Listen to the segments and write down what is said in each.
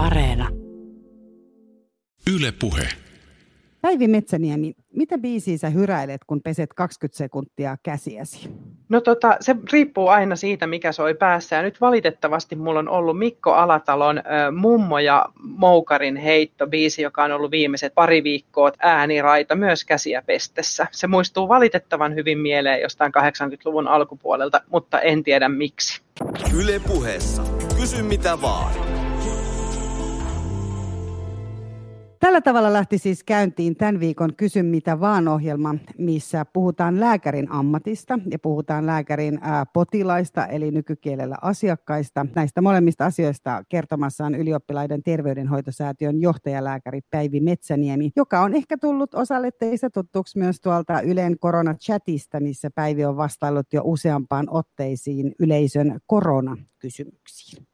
Areena. Yle Puhe. Päivi Metsäniemi, mitä biisiä sä hyräilet, kun peset 20 sekuntia käsiäsi? No tota, se riippuu aina siitä, mikä soi päässä. Ja nyt valitettavasti mulla on ollut Mikko Alatalon äh, Mummo ja Moukarin heitto biisi, joka on ollut viimeiset pari viikkoa ääniraita myös käsiä pestessä. Se muistuu valitettavan hyvin mieleen jostain 80-luvun alkupuolelta, mutta en tiedä miksi. Yle Puheessa. Kysy mitä vaan. Tällä tavalla lähti siis käyntiin tämän viikon Kysy mitä vaan ohjelma, missä puhutaan lääkärin ammatista ja puhutaan lääkärin ää, potilaista eli nykykielellä asiakkaista. Näistä molemmista asioista kertomassaan ylioppilaiden terveydenhoitosäätiön johtajalääkäri Päivi Metsäniemi, joka on ehkä tullut osalle teistä tuttuksi myös tuolta Ylen koronachatista, missä Päivi on vastaillut jo useampaan otteisiin yleisön koronakysymyksiin.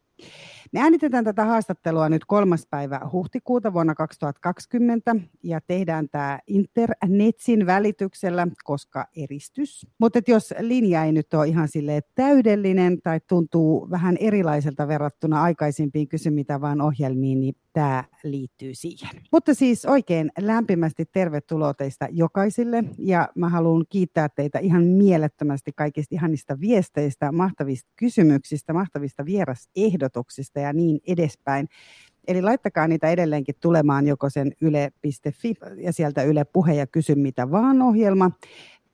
Me äänitetään tätä haastattelua nyt kolmas päivä huhtikuuta vuonna 2020 ja tehdään tämä internetsin välityksellä, koska eristys. Mutta jos linja ei nyt ole ihan täydellinen tai tuntuu vähän erilaiselta verrattuna aikaisempiin kysy mitä vaan ohjelmiin, niin tämä liittyy siihen. Mutta siis oikein lämpimästi tervetuloa teistä jokaisille ja mä haluan kiittää teitä ihan mielettömästi kaikista ihanista viesteistä, mahtavista kysymyksistä, mahtavista vierasehdotuksista ja niin edespäin. Eli laittakaa niitä edelleenkin tulemaan joko sen yle.fi ja sieltä Yle Puhe ja kysy mitä vaan ohjelma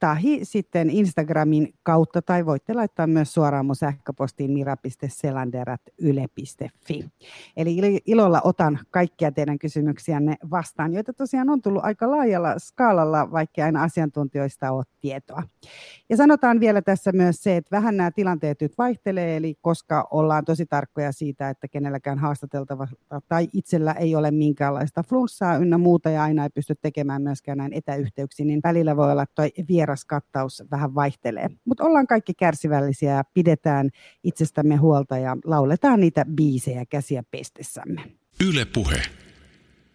tahi sitten Instagramin kautta tai voitte laittaa myös suoraan mun sähköpostiin mira.selander.yle.fi. Eli ilolla otan kaikkia teidän kysymyksiänne vastaan, joita tosiaan on tullut aika laajalla skaalalla, vaikka aina asiantuntijoista ole tietoa. Ja sanotaan vielä tässä myös se, että vähän nämä tilanteet nyt vaihtelee, eli koska ollaan tosi tarkkoja siitä, että kenelläkään haastateltava tai itsellä ei ole minkäänlaista flunssaa ynnä muuta ja aina ei pysty tekemään myöskään näin etäyhteyksiin, niin välillä voi olla toi vieras kattaus vähän vaihtelee. Mutta ollaan kaikki kärsivällisiä ja pidetään itsestämme huolta ja lauletaan niitä biisejä käsiä pestessämme. Yle Puhe.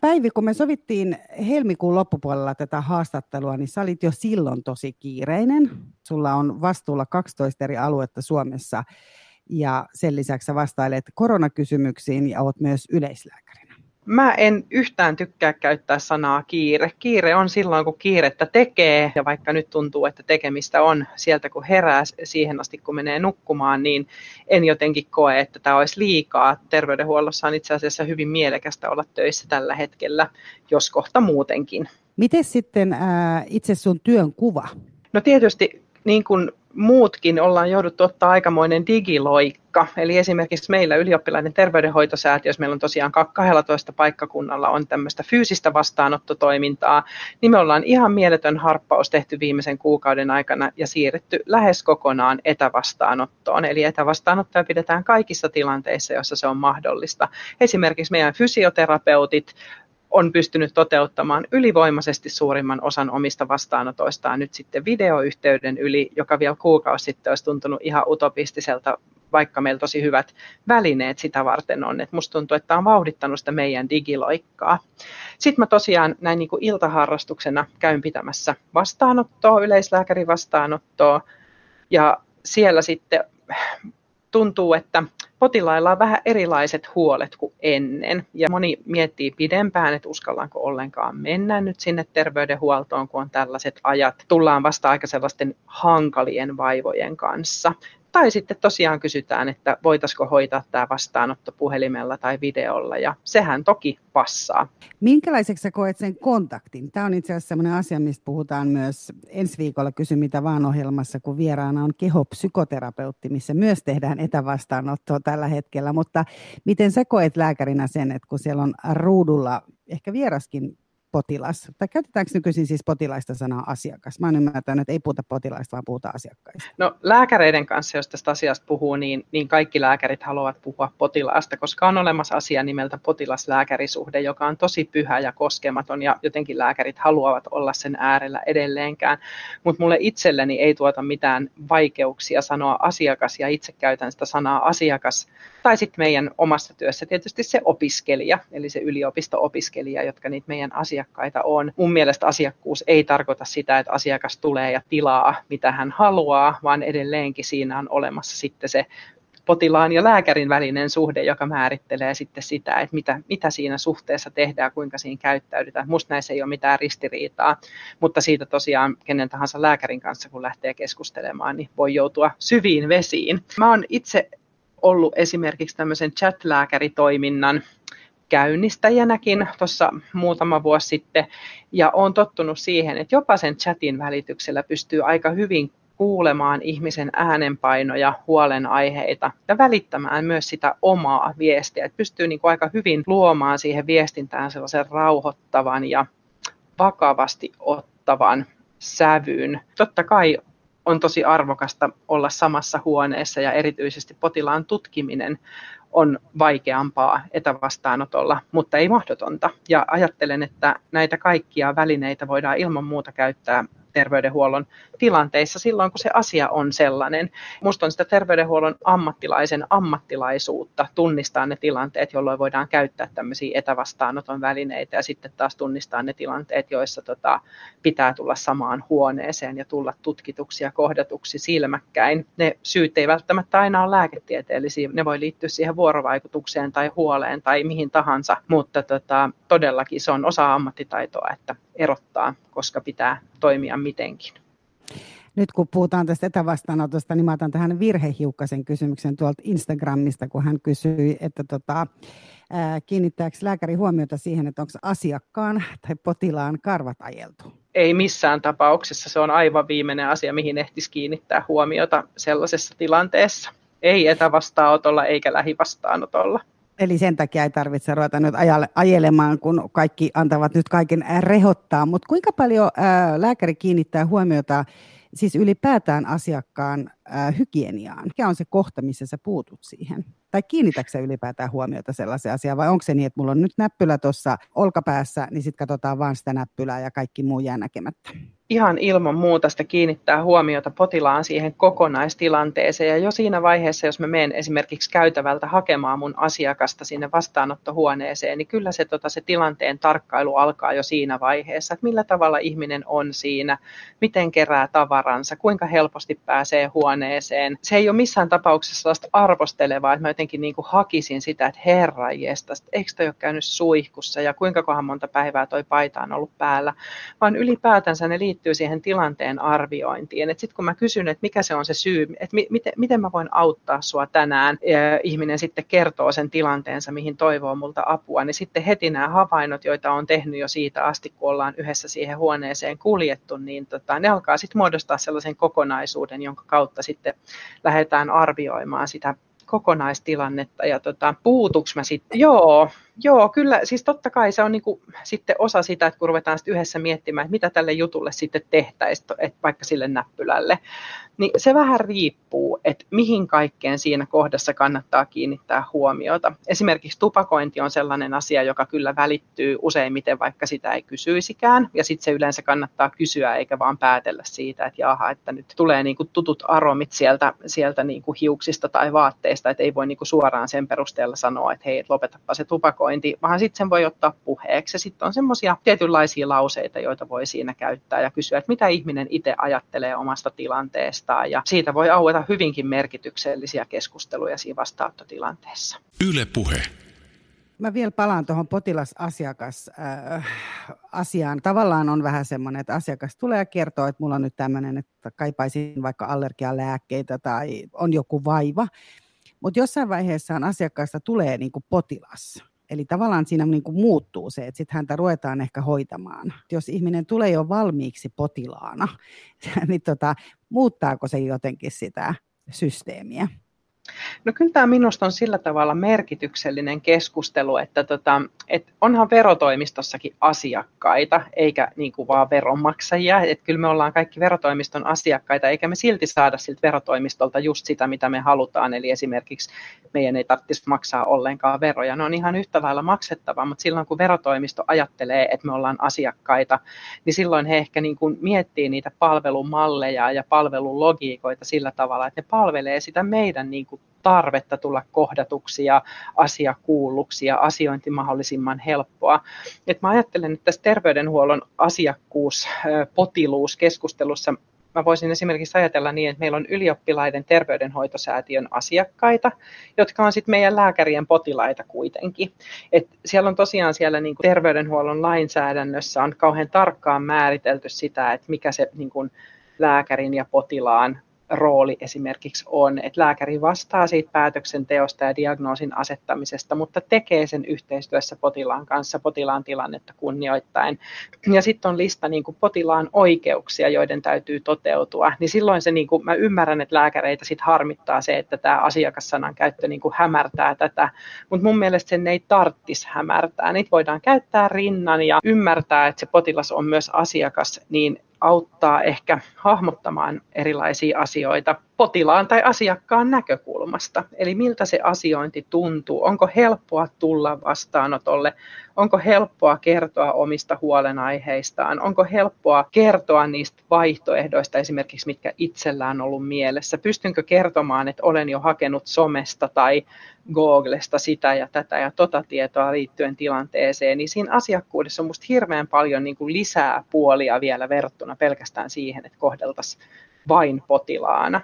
Päivi, kun me sovittiin helmikuun loppupuolella tätä haastattelua, niin sä olit jo silloin tosi kiireinen. Sulla on vastuulla 12 eri aluetta Suomessa ja sen lisäksi sä vastailet koronakysymyksiin ja oot myös yleislääkärinä. Mä en yhtään tykkää käyttää sanaa kiire. Kiire on silloin, kun kiirettä tekee, ja vaikka nyt tuntuu, että tekemistä on sieltä, kun herää siihen asti, kun menee nukkumaan, niin en jotenkin koe, että tämä olisi liikaa. Terveydenhuollossa on itse asiassa hyvin mielekästä olla töissä tällä hetkellä, jos kohta muutenkin. Miten sitten ää, itse sun työn kuva? No tietysti niin kuin muutkin ollaan jouduttu ottaa aikamoinen digiloikka. Eli esimerkiksi meillä ylioppilaiden terveydenhoitosäätiössä, meillä on tosiaan 12 paikkakunnalla on tämmöistä fyysistä vastaanottotoimintaa, niin me ollaan ihan mieletön harppaus tehty viimeisen kuukauden aikana ja siirretty lähes kokonaan etävastaanottoon. Eli etävastaanottoja pidetään kaikissa tilanteissa, joissa se on mahdollista. Esimerkiksi meidän fysioterapeutit, on pystynyt toteuttamaan ylivoimaisesti suurimman osan omista vastaanotoistaan nyt sitten videoyhteyden yli, joka vielä kuukausi sitten olisi tuntunut ihan utopistiselta, vaikka meillä tosi hyvät välineet sitä varten on. Et musta tuntuu, että tämä on vauhdittanut sitä meidän digiloikkaa. Sitten mä tosiaan näin niin kuin iltaharrastuksena käyn pitämässä vastaanottoa, yleislääkärin vastaanottoa, ja siellä sitten tuntuu, että potilailla on vähän erilaiset huolet kuin ennen. Ja moni miettii pidempään, että uskallaanko ollenkaan mennä nyt sinne terveydenhuoltoon, kun on tällaiset ajat. Tullaan vasta aika sellaisten hankalien vaivojen kanssa. Tai sitten tosiaan kysytään, että voitaisiko hoitaa tämä vastaanotto puhelimella tai videolla, ja sehän toki passaa. Minkälaiseksi sä koet sen kontaktin? Tämä on itse asiassa sellainen asia, mistä puhutaan myös ensi viikolla Kysy mitä vaan ohjelmassa, kun vieraana on kehopsykoterapeutti, missä myös tehdään etävastaanottoa tällä hetkellä. Mutta miten sä koet lääkärinä sen, että kun siellä on ruudulla ehkä vieraskin potilas, tai käytetäänkö nykyisin siis potilaista sanaa asiakas? Mä oon ymmärtänyt, että ei puhuta potilaista, vaan puhuta asiakkaista. No lääkäreiden kanssa, jos tästä asiasta puhuu, niin, niin kaikki lääkärit haluavat puhua potilaasta, koska on olemassa asia nimeltä potilaslääkärisuhde, joka on tosi pyhä ja koskematon, ja jotenkin lääkärit haluavat olla sen äärellä edelleenkään. Mutta mulle itselleni ei tuota mitään vaikeuksia sanoa asiakas, ja itse käytän sitä sanaa asiakas, tai sitten meidän omassa työssä tietysti se opiskelija, eli se yliopisto-opiskelija, jotka niitä meidän asiakkaita asiakkaita on. Mun mielestä asiakkuus ei tarkoita sitä, että asiakas tulee ja tilaa, mitä hän haluaa, vaan edelleenkin siinä on olemassa sitten se potilaan ja lääkärin välinen suhde, joka määrittelee sitten sitä, että mitä, mitä siinä suhteessa tehdään, kuinka siinä käyttäydytään. Musta näissä ei ole mitään ristiriitaa, mutta siitä tosiaan kenen tahansa lääkärin kanssa, kun lähtee keskustelemaan, niin voi joutua syviin vesiin. Mä oon itse ollut esimerkiksi tämmöisen chat-lääkäritoiminnan käynnistäjänäkin tuossa muutama vuosi sitten, ja olen tottunut siihen, että jopa sen chatin välityksellä pystyy aika hyvin kuulemaan ihmisen äänenpainoja, huolenaiheita ja välittämään myös sitä omaa viestiä. Että pystyy niin kuin aika hyvin luomaan siihen viestintään sellaisen rauhoittavan ja vakavasti ottavan sävyyn. Totta kai on tosi arvokasta olla samassa huoneessa ja erityisesti potilaan tutkiminen on vaikeampaa etävastaanotolla, mutta ei mahdotonta. Ja ajattelen, että näitä kaikkia välineitä voidaan ilman muuta käyttää terveydenhuollon tilanteissa silloin, kun se asia on sellainen. Minusta on sitä terveydenhuollon ammattilaisen ammattilaisuutta tunnistaa ne tilanteet, jolloin voidaan käyttää tämmöisiä etävastaanoton välineitä ja sitten taas tunnistaa ne tilanteet, joissa tota, pitää tulla samaan huoneeseen ja tulla tutkituksi ja kohdatuksi silmäkkäin. Ne syyt ei välttämättä aina ole lääketieteellisiä, ne voi liittyä siihen vuorovaikutukseen tai huoleen tai mihin tahansa, mutta tota, todellakin se on osa ammattitaitoa, että erottaa, koska pitää toimia mitenkin. Nyt kun puhutaan tästä etävastaanotosta, niin mä otan tähän virhehiukkasen kysymyksen tuolta Instagramista, kun hän kysyi, että tota, ää, kiinnittääkö lääkäri huomiota siihen, että onko asiakkaan tai potilaan karvat ajeltu? Ei missään tapauksessa. Se on aivan viimeinen asia, mihin ehtisi kiinnittää huomiota sellaisessa tilanteessa. Ei etävastaanotolla eikä lähivastaanotolla. Eli sen takia ei tarvitse ruveta nyt ajelemaan, kun kaikki antavat nyt kaiken rehottaa. Mutta kuinka paljon ää, lääkäri kiinnittää huomiota siis ylipäätään asiakkaan hygieniaan? Mikä on se kohta, missä sä puutut siihen? Tai kiinnitätkö ylipäätään huomiota sellaiseen asiaan, vai onko se niin, että mulla on nyt näppylä tuossa olkapäässä, niin sitten katsotaan vaan sitä näppylää ja kaikki muu jää näkemättä? ihan ilman muuta sitä kiinnittää huomiota potilaan siihen kokonaistilanteeseen. Ja jo siinä vaiheessa, jos mä menen esimerkiksi käytävältä hakemaan mun asiakasta sinne vastaanottohuoneeseen, niin kyllä se, tota, se tilanteen tarkkailu alkaa jo siinä vaiheessa, että millä tavalla ihminen on siinä, miten kerää tavaransa, kuinka helposti pääsee huoneeseen. Se ei ole missään tapauksessa sellaista arvostelevaa, että mä jotenkin niin kuin hakisin sitä, että herra jesta, eikö toi ole käynyt suihkussa ja kuinka kohan monta päivää toi paita on ollut päällä, vaan ylipäätänsä ne liittyy siihen tilanteen arviointiin. Sitten kun mä kysyn, että mikä se on se syy, että mi- miten, miten mä voin auttaa sua tänään, ja ihminen sitten kertoo sen tilanteensa, mihin toivoo multa apua, niin sitten heti nämä havainnot, joita on tehnyt jo siitä asti, kun ollaan yhdessä siihen huoneeseen kuljettu, niin tota, ne alkaa sitten muodostaa sellaisen kokonaisuuden, jonka kautta sitten lähdetään arvioimaan sitä kokonaistilannetta ja tota, puutuks mä sitten? Joo, joo, kyllä, siis totta kai se on niinku sitten osa sitä, että kun ruvetaan sitten yhdessä miettimään, että mitä tälle jutulle sitten tehtäisiin, että vaikka sille näppylälle, niin se vähän riippuu, että mihin kaikkeen siinä kohdassa kannattaa kiinnittää huomiota. Esimerkiksi tupakointi on sellainen asia, joka kyllä välittyy useimmiten, vaikka sitä ei kysyisikään, ja sitten se yleensä kannattaa kysyä, eikä vaan päätellä siitä, että jaha, että nyt tulee niinku tutut aromit sieltä, sieltä niinku hiuksista tai vaatteista, että ei voi niinku suoraan sen perusteella sanoa, että hei, lopetapa se tupakointi, vaan sitten sen voi ottaa puheeksi. Ja sitten on semmoisia tietynlaisia lauseita, joita voi siinä käyttää ja kysyä, että mitä ihminen itse ajattelee omasta tilanteesta vastaan ja siitä voi aueta hyvinkin merkityksellisiä keskusteluja siinä vastaanottotilanteessa. Yle puhe. Mä vielä palaan tuohon potilasasiakas äh, asiaan. Tavallaan on vähän semmoinen, että asiakas tulee ja kertoo, että mulla on nyt tämmöinen, että kaipaisin vaikka allergialääkkeitä tai on joku vaiva. Mutta jossain vaiheessa asiakkaasta tulee niin kuin potilas. Eli tavallaan siinä niin kuin muuttuu se, että sitten häntä ruvetaan ehkä hoitamaan. Jos ihminen tulee jo valmiiksi potilaana, niin tota, muuttaako se jotenkin sitä systeemiä? No kyllä tämä minusta on sillä tavalla merkityksellinen keskustelu, että tota, et onhan verotoimistossakin asiakkaita, eikä niin kuin vaan veronmaksajia. Että kyllä me ollaan kaikki verotoimiston asiakkaita, eikä me silti saada siltä verotoimistolta just sitä, mitä me halutaan. Eli esimerkiksi meidän ei tarvitsisi maksaa ollenkaan veroja. Ne on ihan yhtä lailla maksettava, mutta silloin kun verotoimisto ajattelee, että me ollaan asiakkaita, niin silloin he ehkä niin kuin miettii niitä palvelumalleja ja palvelulogiikoita sillä tavalla, että ne palvelee sitä meidän niin kuin tarvetta tulla kohdatuksi ja asia kuulluksi ja asiointi mahdollisimman helppoa. Et mä ajattelen, että tässä terveydenhuollon asiakkuus, potiluus keskustelussa mä voisin esimerkiksi ajatella niin, että meillä on ylioppilaiden terveydenhoitosäätiön asiakkaita, jotka on sitten meidän lääkärien potilaita kuitenkin. Et siellä on tosiaan siellä niin kuin terveydenhuollon lainsäädännössä on kauhean tarkkaan määritelty sitä, että mikä se niin kuin lääkärin ja potilaan rooli esimerkiksi on, että lääkäri vastaa siitä päätöksenteosta ja diagnoosin asettamisesta, mutta tekee sen yhteistyössä potilaan kanssa potilaan tilannetta kunnioittain. Ja sitten on lista niin kuin potilaan oikeuksia, joiden täytyy toteutua. Niin silloin se, niin kuin, mä ymmärrän, että lääkäreitä sit harmittaa se, että tämä asiakassanan käyttö niin kuin hämärtää tätä, mutta mun mielestä sen ei tarttisi hämärtää. Niitä voidaan käyttää rinnan ja ymmärtää, että se potilas on myös asiakas, niin auttaa ehkä hahmottamaan erilaisia asioita potilaan tai asiakkaan näkökulmasta. Eli miltä se asiointi tuntuu, onko helppoa tulla vastaanotolle, onko helppoa kertoa omista huolenaiheistaan, onko helppoa kertoa niistä vaihtoehdoista esimerkiksi, mitkä itsellään on ollut mielessä. Pystynkö kertomaan, että olen jo hakenut somesta tai Googlesta sitä ja tätä ja tota tietoa liittyen tilanteeseen, niin siinä asiakkuudessa on minusta hirveän paljon niin kuin lisää puolia vielä verrattuna pelkästään siihen, että kohdeltaisiin vain potilaana.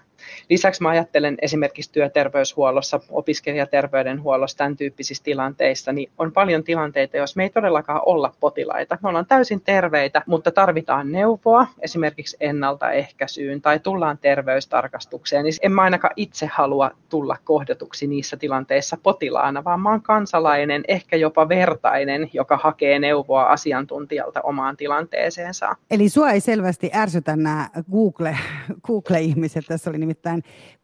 Lisäksi mä ajattelen esimerkiksi työterveyshuollossa, opiskelijaterveydenhuollossa, tämän tyyppisissä tilanteissa, niin on paljon tilanteita, jos me ei todellakaan olla potilaita. Me ollaan täysin terveitä, mutta tarvitaan neuvoa esimerkiksi ennaltaehkäisyyn tai tullaan terveystarkastukseen, niin en mä ainakaan itse halua tulla kohdatuksi niissä tilanteissa potilaana, vaan mä oon kansalainen, ehkä jopa vertainen, joka hakee neuvoa asiantuntijalta omaan tilanteeseensa. Eli sua ei selvästi ärsytä nämä Google, Google-ihmiset, tässä oli nimittäin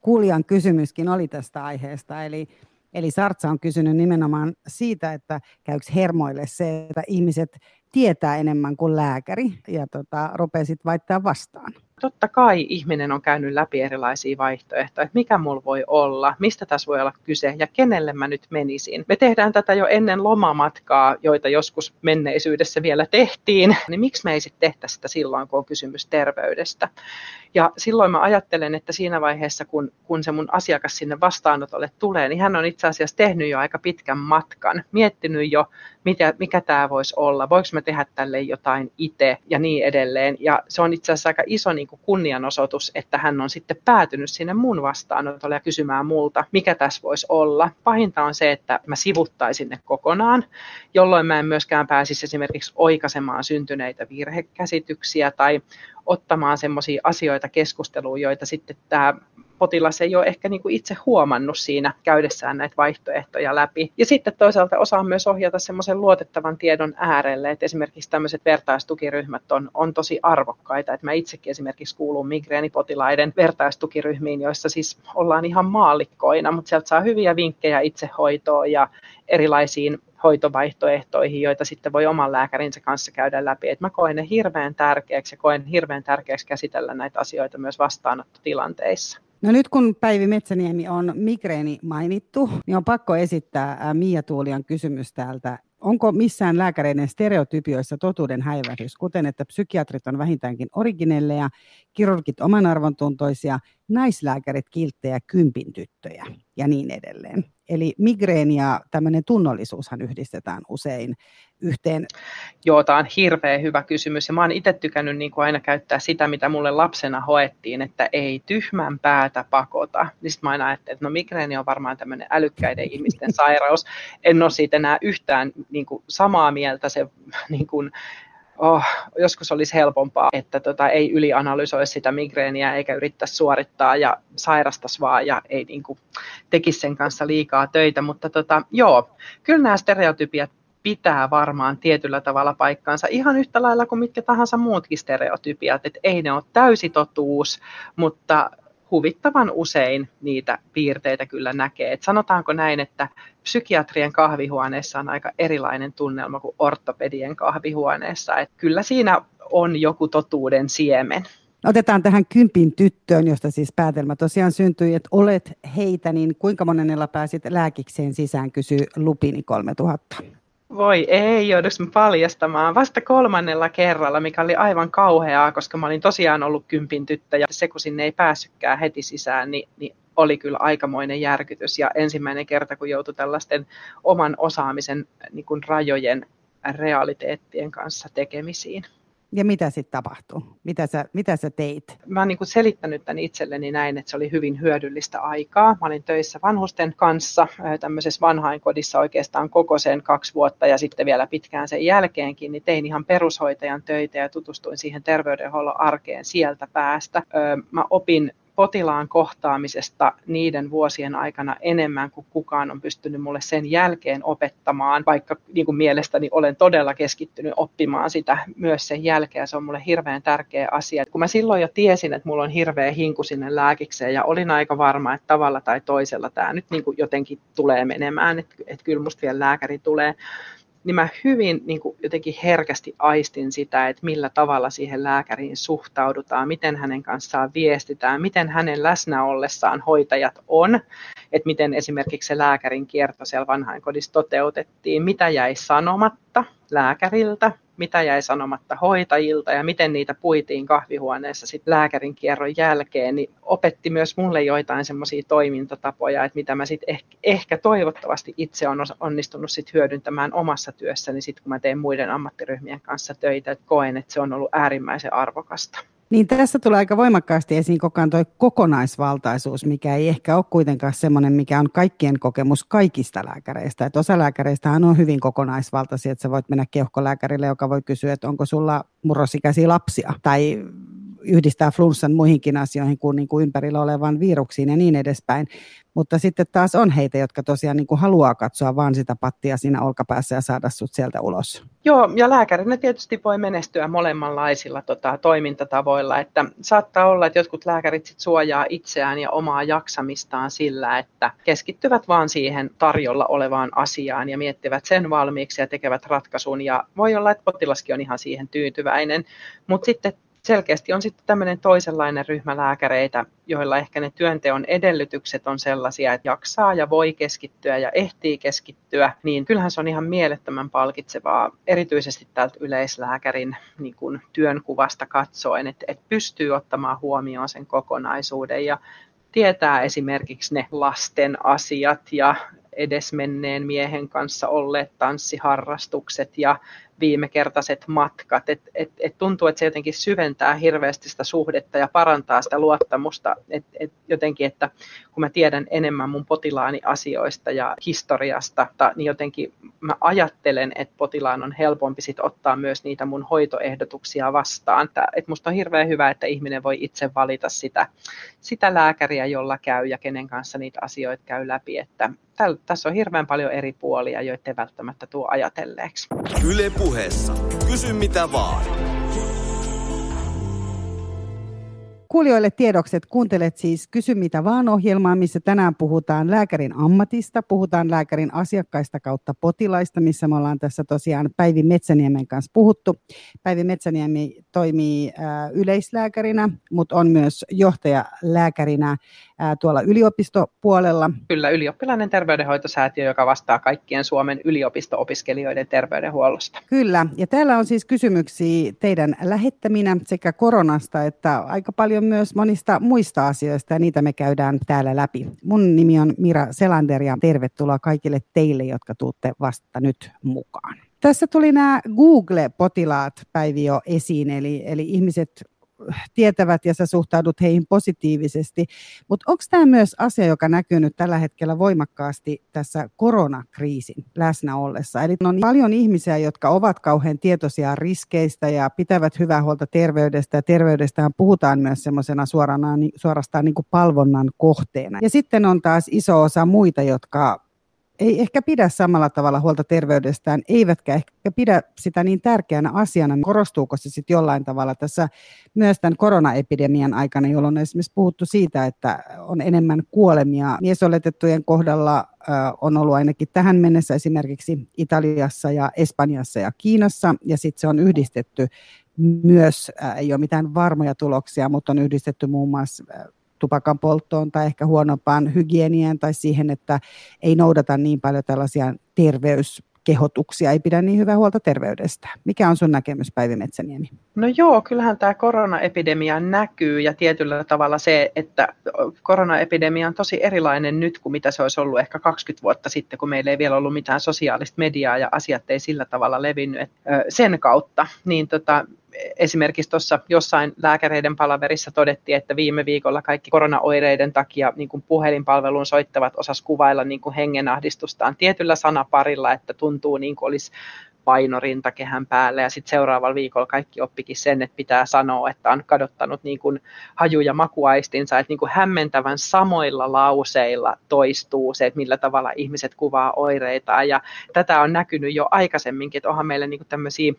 kuulijan kysymyskin oli tästä aiheesta, eli Eli Sartsa on kysynyt nimenomaan siitä, että käykö hermoille se, että ihmiset tietää enemmän kuin lääkäri ja tota, rupeaa sitten vaihtaa vastaan totta kai ihminen on käynyt läpi erilaisia vaihtoehtoja, että mikä mulla voi olla, mistä tässä voi olla kyse ja kenelle mä nyt menisin. Me tehdään tätä jo ennen lomamatkaa, joita joskus menneisyydessä vielä tehtiin, niin miksi me ei sitten tehtäisi sitä silloin, kun on kysymys terveydestä. Ja silloin mä ajattelen, että siinä vaiheessa, kun, kun se mun asiakas sinne vastaanotolle tulee, niin hän on itse asiassa tehnyt jo aika pitkän matkan, miettinyt jo, mitä, mikä tämä voisi olla, voiko mä tehdä tälle jotain itse ja niin edelleen. Ja se on itse asiassa aika iso niin kuin kunnianosoitus, että hän on sitten päätynyt sinne mun vastaanotolle ja kysymään multa, mikä tässä voisi olla. Pahinta on se, että mä sivuttaisin ne kokonaan, jolloin mä en myöskään pääsisi esimerkiksi oikaisemaan syntyneitä virhekäsityksiä tai ottamaan semmoisia asioita keskusteluun, joita sitten tämä potilas ei ole ehkä niin kuin itse huomannut siinä käydessään näitä vaihtoehtoja läpi. Ja sitten toisaalta osaa myös ohjata semmoisen luotettavan tiedon äärelle, että esimerkiksi tämmöiset vertaistukiryhmät on, on tosi arvokkaita. Että mä itsekin esimerkiksi kuulun migreenipotilaiden vertaistukiryhmiin, joissa siis ollaan ihan maallikkoina, mutta sieltä saa hyviä vinkkejä itsehoitoon ja erilaisiin hoitovaihtoehtoihin, joita sitten voi oman lääkärinsä kanssa käydä läpi. Et mä koen ne hirveän tärkeäksi ja koen hirveän tärkeäksi käsitellä näitä asioita myös vastaanottotilanteissa. No nyt kun Päivi Metsäniemi on migreeni mainittu, niin on pakko esittää Mia Tuulian kysymys täältä. Onko missään lääkäreiden stereotypioissa totuuden häivähdys, kuten että psykiatrit on vähintäänkin originelleja, kirurgit omanarvontuntoisia, naislääkärit kilttejä kympin tyttöjä ja niin edelleen? Eli migreeni ja tämmöinen tunnollisuushan yhdistetään usein yhteen? Joo, tämä on hirveän hyvä kysymys ja mä oon itse tykännyt niin kuin aina käyttää sitä, mitä mulle lapsena hoettiin, että ei tyhmän päätä pakota. Niin sitten mä aina ajattelin, että no migreeni on varmaan tämmöinen älykkäiden ihmisten sairaus. En ole siitä enää yhtään niin kuin samaa mieltä se niin kuin, oh, joskus olisi helpompaa, että tota, ei ylianalysoisi sitä migreeniä eikä yrittäisi suorittaa ja sairastaisi vaan ja ei niin kuin, tekisi sen kanssa liikaa töitä. Mutta tota, joo, kyllä nämä stereotypiat pitää varmaan tietyllä tavalla paikkaansa ihan yhtä lailla kuin mitkä tahansa muutkin stereotypiat, että ei ne ole täysi totuus, mutta huvittavan usein niitä piirteitä kyllä näkee. Et sanotaanko näin, että psykiatrien kahvihuoneessa on aika erilainen tunnelma kuin ortopedien kahvihuoneessa. Et kyllä siinä on joku totuuden siemen. Otetaan tähän kympin tyttöön, josta siis päätelmä tosiaan syntyi, että olet heitä, niin kuinka monennella pääsit lääkikseen sisään, kysyy Lupini 3000. Voi ei, joudus paljastamaan vasta kolmannella kerralla, mikä oli aivan kauheaa, koska mä olin tosiaan ollut kympin tyttö ja se kun sinne ei päässytkään heti sisään, niin, niin oli kyllä aikamoinen järkytys ja ensimmäinen kerta, kun joutui tällaisten oman osaamisen niin kuin rajojen realiteettien kanssa tekemisiin. Ja mitä sitten tapahtui? Mitä sä, mitä sä teit? Mä oon niin selittänyt tämän itselleni näin, että se oli hyvin hyödyllistä aikaa. Mä olin töissä vanhusten kanssa tämmöisessä vanhainkodissa oikeastaan koko sen kaksi vuotta ja sitten vielä pitkään sen jälkeenkin, niin tein ihan perushoitajan töitä ja tutustuin siihen terveydenhuollon arkeen sieltä päästä. Mä opin potilaan kohtaamisesta niiden vuosien aikana enemmän kuin kukaan on pystynyt mulle sen jälkeen opettamaan, vaikka niin kuin mielestäni olen todella keskittynyt oppimaan sitä myös sen jälkeen. Se on mulle hirveän tärkeä asia. Kun mä silloin jo tiesin, että mulla on hirveä hinku sinne lääkikseen ja olin aika varma, että tavalla tai toisella tämä nyt niin kuin jotenkin tulee menemään, että, että kyllä musta vielä lääkäri tulee, niin mä hyvin niin kuin jotenkin herkästi aistin sitä, että millä tavalla siihen lääkäriin suhtaudutaan, miten hänen kanssaan viestitään, miten hänen läsnä ollessaan hoitajat on, että miten esimerkiksi se lääkärin kierto siellä vanhainkodissa toteutettiin, mitä jäi sanomatta lääkäriltä, mitä jäi sanomatta hoitajilta ja miten niitä puitiin kahvihuoneessa sit lääkärin kierron jälkeen, niin opetti myös mulle joitain semmoisia toimintatapoja, että mitä mä sitten ehkä, ehkä toivottavasti itse on onnistunut sit hyödyntämään omassa työssäni, sit kun mä teen muiden ammattiryhmien kanssa töitä, että koen, että se on ollut äärimmäisen arvokasta. Niin tässä tulee aika voimakkaasti esiin koko ajan tuo kokonaisvaltaisuus, mikä ei ehkä ole kuitenkaan semmoinen, mikä on kaikkien kokemus kaikista lääkäreistä. Että osa lääkäreistähän on hyvin kokonaisvaltaisia, että sä voit mennä keuhkolääkärille, joka voi kysyä, että onko sulla murrosikäisiä lapsia tai yhdistää flunssan muihinkin asioihin kuin, niin kuin ympärillä olevan viruksiin ja niin edespäin. Mutta sitten taas on heitä, jotka tosiaan niin kuin haluaa katsoa vaan sitä pattia siinä olkapäässä ja saada sut sieltä ulos. Joo, ja lääkärinä tietysti voi menestyä molemmanlaisilla tota, toimintatavoilla. Että saattaa olla, että jotkut lääkärit sit suojaa itseään ja omaa jaksamistaan sillä, että keskittyvät vaan siihen tarjolla olevaan asiaan ja miettivät sen valmiiksi ja tekevät ratkaisun. Ja voi olla, että potilaskin on ihan siihen tyytyväinen. Mutta sitten selkeästi on sitten tämmöinen toisenlainen ryhmä lääkäreitä, joilla ehkä ne työnteon edellytykset on sellaisia, että jaksaa ja voi keskittyä ja ehtii keskittyä, niin kyllähän se on ihan mielettömän palkitsevaa, erityisesti täältä yleislääkärin niin kuin työnkuvasta katsoen, että, että pystyy ottamaan huomioon sen kokonaisuuden ja tietää esimerkiksi ne lasten asiat ja edesmenneen miehen kanssa olleet tanssiharrastukset ja viimekertaiset matkat. Et, et, et tuntuu, että se jotenkin syventää hirveästi sitä suhdetta ja parantaa sitä luottamusta. Et, et jotenkin, että kun mä tiedän enemmän mun potilaani asioista ja historiasta, niin jotenkin mä ajattelen, että potilaan on helpompi sit ottaa myös niitä mun hoitoehdotuksia vastaan. Et musta on hirveän hyvä, että ihminen voi itse valita sitä, sitä lääkäriä, jolla käy ja kenen kanssa niitä asioita käy läpi. Että tässä on hirveän paljon eri puolia, joita ei välttämättä tuo ajatelleeksi. Yle puheessa. Kysy mitä vaan. Kuulijoille tiedokset, kuuntelet siis Kysy mitä vaan ohjelmaa, missä tänään puhutaan lääkärin ammatista, puhutaan lääkärin asiakkaista kautta potilaista, missä me ollaan tässä tosiaan Päivi Metsäniemen kanssa puhuttu. Päivi Metsäniemi toimii yleislääkärinä, mutta on myös johtajalääkärinä äh, tuolla yliopistopuolella. Kyllä, ylioppilainen terveydenhoitosäätiö, joka vastaa kaikkien Suomen yliopisto-opiskelijoiden terveydenhuollosta. Kyllä, ja täällä on siis kysymyksiä teidän lähettäminä sekä koronasta että aika paljon myös monista muista asioista, ja niitä me käydään täällä läpi. Mun nimi on Mira Selander, ja tervetuloa kaikille teille, jotka tuutte vasta nyt mukaan. Tässä tuli nämä Google-potilaat Päivi jo esiin, eli, eli ihmiset tietävät ja sä suhtaudut heihin positiivisesti. Mutta onko tämä myös asia, joka näkyy nyt tällä hetkellä voimakkaasti tässä koronakriisin läsnä ollessa? Eli on paljon ihmisiä, jotka ovat kauhean tietoisia riskeistä ja pitävät hyvää huolta terveydestä. Ja terveydestähän puhutaan myös semmoisena suorastaan niin kuin palvonnan kohteena. Ja sitten on taas iso osa muita, jotka ei ehkä pidä samalla tavalla huolta terveydestään, eivätkä ehkä pidä sitä niin tärkeänä asiana. Korostuuko se sitten jollain tavalla tässä myös tämän koronaepidemian aikana, jolloin on esimerkiksi puhuttu siitä, että on enemmän kuolemia. Miesoletettujen kohdalla on ollut ainakin tähän mennessä esimerkiksi Italiassa ja Espanjassa ja Kiinassa, ja sitten se on yhdistetty myös, ei ole mitään varmoja tuloksia, mutta on yhdistetty muun muassa tupakan polttoon tai ehkä huonompaan hygieniaan tai siihen, että ei noudata niin paljon tällaisia terveyskehotuksia, ei pidä niin hyvää huolta terveydestä. Mikä on sun näkemys, Päivi Metsäniemi? No joo, kyllähän tämä koronaepidemia näkyy ja tietyllä tavalla se, että koronaepidemia on tosi erilainen nyt kuin mitä se olisi ollut ehkä 20 vuotta sitten, kun meillä ei vielä ollut mitään sosiaalista mediaa ja asiat ei sillä tavalla levinnyt sen kautta. Niin tota, esimerkiksi tuossa jossain lääkäreiden palaverissa todettiin, että viime viikolla kaikki koronaoireiden takia niin kuin puhelinpalveluun soittavat osas kuvailla niin kuin hengenahdistustaan tietyllä sanaparilla, että tuntuu niin kuin olisi painorintakehän päälle ja sitten seuraavalla viikolla kaikki oppikin sen, että pitää sanoa, että on kadottanut niin kuin haju- ja makuaistinsa, että niin kuin hämmentävän samoilla lauseilla toistuu se, että millä tavalla ihmiset kuvaa oireitaan. Ja tätä on näkynyt jo aikaisemminkin, että onhan meillä niin kuin tämmöisiä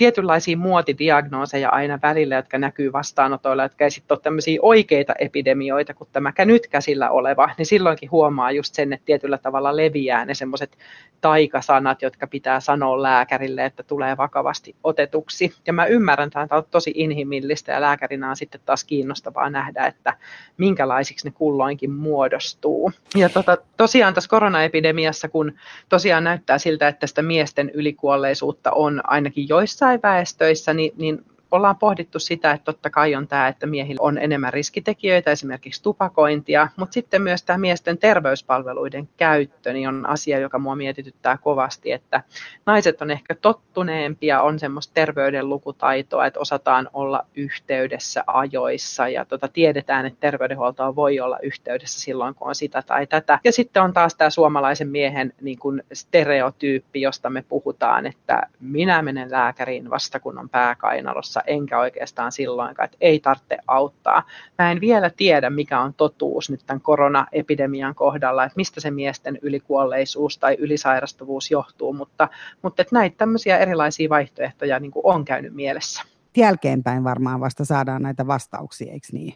tietynlaisia muotidiagnooseja aina välillä, jotka näkyy vastaanotoilla, jotka ei sitten ole tämmöisiä oikeita epidemioita kuin tämä nyt käsillä oleva, niin silloinkin huomaa just sen, että tietyllä tavalla leviää ne semmoiset taikasanat, jotka pitää sanoa lääkärille, että tulee vakavasti otetuksi. Ja mä ymmärrän, että tämä on tosi inhimillistä ja lääkärinä on sitten taas kiinnostavaa nähdä, että minkälaisiksi ne kulloinkin muodostuu. Ja tota, tosiaan tässä koronaepidemiassa, kun tosiaan näyttää siltä, että tästä miesten ylikuolleisuutta on ainakin joissain joissain väestöissä niin, niin ollaan pohdittu sitä, että totta kai on tämä, että miehillä on enemmän riskitekijöitä, esimerkiksi tupakointia, mutta sitten myös tämä miesten terveyspalveluiden käyttö niin on asia, joka mua mietityttää kovasti, että naiset on ehkä tottuneempia, on semmoista terveyden lukutaitoa, että osataan olla yhteydessä ajoissa ja tota, tiedetään, että terveydenhuoltoa voi olla yhteydessä silloin, kun on sitä tai tätä. Ja sitten on taas tämä suomalaisen miehen niin kuin stereotyyppi, josta me puhutaan, että minä menen lääkäriin vasta kun on pääkainalossa kanssa, enkä oikeastaan silloinkaan, että ei tarvitse auttaa. Mä en vielä tiedä, mikä on totuus nyt tämän koronaepidemian kohdalla, että mistä se miesten ylikuolleisuus tai ylisairastuvuus johtuu, mutta, mutta että näitä tämmöisiä erilaisia vaihtoehtoja niin kuin on käynyt mielessä. Jälkeenpäin varmaan vasta saadaan näitä vastauksia, eikö niin?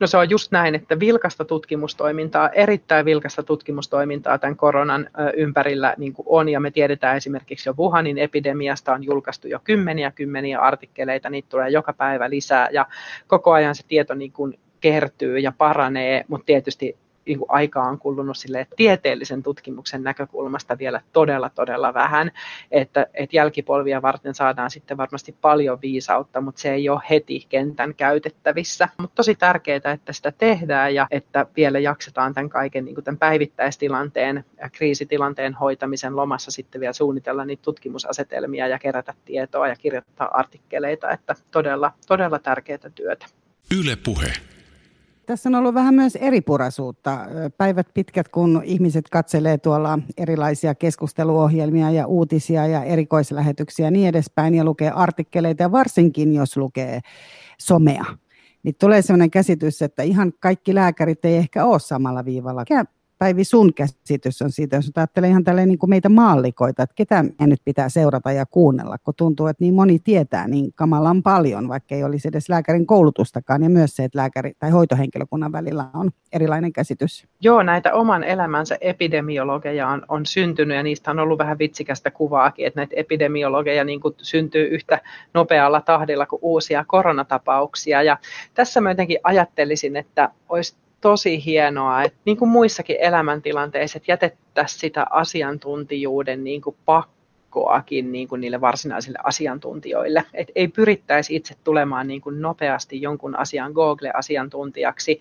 No se on just näin, että vilkasta tutkimustoimintaa, erittäin vilkasta tutkimustoimintaa tämän koronan ympärillä niin kuin on, ja me tiedetään esimerkiksi jo Wuhanin epidemiasta on julkaistu jo kymmeniä kymmeniä artikkeleita, niitä tulee joka päivä lisää, ja koko ajan se tieto niin kuin kertyy ja paranee, mutta tietysti niin kuin aikaa on kulunut sille tieteellisen tutkimuksen näkökulmasta vielä todella, todella vähän, että, että jälkipolvia varten saadaan sitten varmasti paljon viisautta, mutta se ei ole heti kentän käytettävissä. Mutta tosi tärkeää, että sitä tehdään ja että vielä jaksetaan tämän kaiken niin kuin tämän päivittäistilanteen ja kriisitilanteen hoitamisen lomassa sitten vielä suunnitella niitä tutkimusasetelmia ja kerätä tietoa ja kirjoittaa artikkeleita, että todella, todella tärkeää työtä. Yle puhe. Tässä on ollut vähän myös eripuraisuutta. Päivät pitkät, kun ihmiset katselee tuolla erilaisia keskusteluohjelmia ja uutisia ja erikoislähetyksiä ja niin edespäin ja lukee artikkeleita ja varsinkin jos lukee somea, niin tulee sellainen käsitys, että ihan kaikki lääkärit ei ehkä ole samalla viivalla. Päivi sun käsitys on siitä, jos ajattelee ihan tälleen niin kuin meitä maallikoita, että ketä me nyt pitää seurata ja kuunnella, kun tuntuu, että niin moni tietää niin kamalan paljon, vaikka ei olisi edes lääkärin koulutustakaan, ja myös se, että lääkäri tai hoitohenkilökunnan välillä on erilainen käsitys. Joo, näitä oman elämänsä epidemiologeja on, on syntynyt, ja niistä on ollut vähän vitsikästä kuvaakin, että näitä epidemiologeja niin kuin syntyy yhtä nopealla tahdilla kuin uusia koronatapauksia, ja tässä mä jotenkin ajattelisin, että olisi tosi hienoa, että niin kuin muissakin elämäntilanteissa, että jätettäisiin sitä asiantuntijuuden niin kuin pakkoakin niin kuin niille varsinaisille asiantuntijoille. Et ei pyrittäisi itse tulemaan niin kuin nopeasti jonkun asian Google-asiantuntijaksi,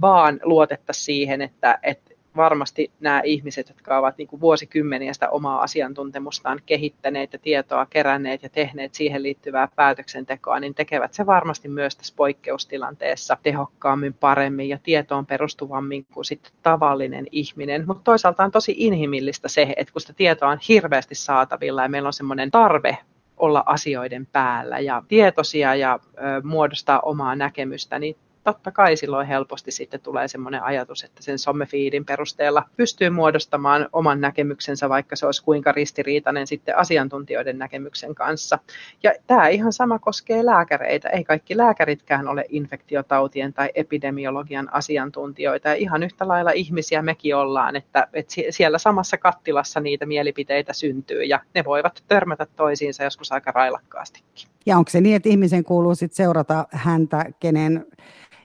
vaan luotettaisiin siihen, että, että varmasti nämä ihmiset, jotka ovat niin kuin vuosikymmeniä sitä omaa asiantuntemustaan kehittäneet ja tietoa keränneet ja tehneet siihen liittyvää päätöksentekoa, niin tekevät se varmasti myös tässä poikkeustilanteessa tehokkaammin, paremmin ja tietoon perustuvammin kuin sitten tavallinen ihminen. Mutta toisaalta on tosi inhimillistä se, että kun sitä tietoa on hirveästi saatavilla ja meillä on semmoinen tarve olla asioiden päällä ja tietoisia ja ö, muodostaa omaa näkemystä, niin totta kai silloin helposti sitten tulee semmoinen ajatus, että sen sommefiidin perusteella pystyy muodostamaan oman näkemyksensä, vaikka se olisi kuinka ristiriitainen sitten asiantuntijoiden näkemyksen kanssa. Ja tämä ihan sama koskee lääkäreitä. Ei kaikki lääkäritkään ole infektiotautien tai epidemiologian asiantuntijoita. Ja ihan yhtä lailla ihmisiä mekin ollaan, että, että siellä samassa kattilassa niitä mielipiteitä syntyy ja ne voivat törmätä toisiinsa joskus aika railakkaastikin. Ja onko se niin, että ihmisen kuuluu sitten seurata häntä, kenen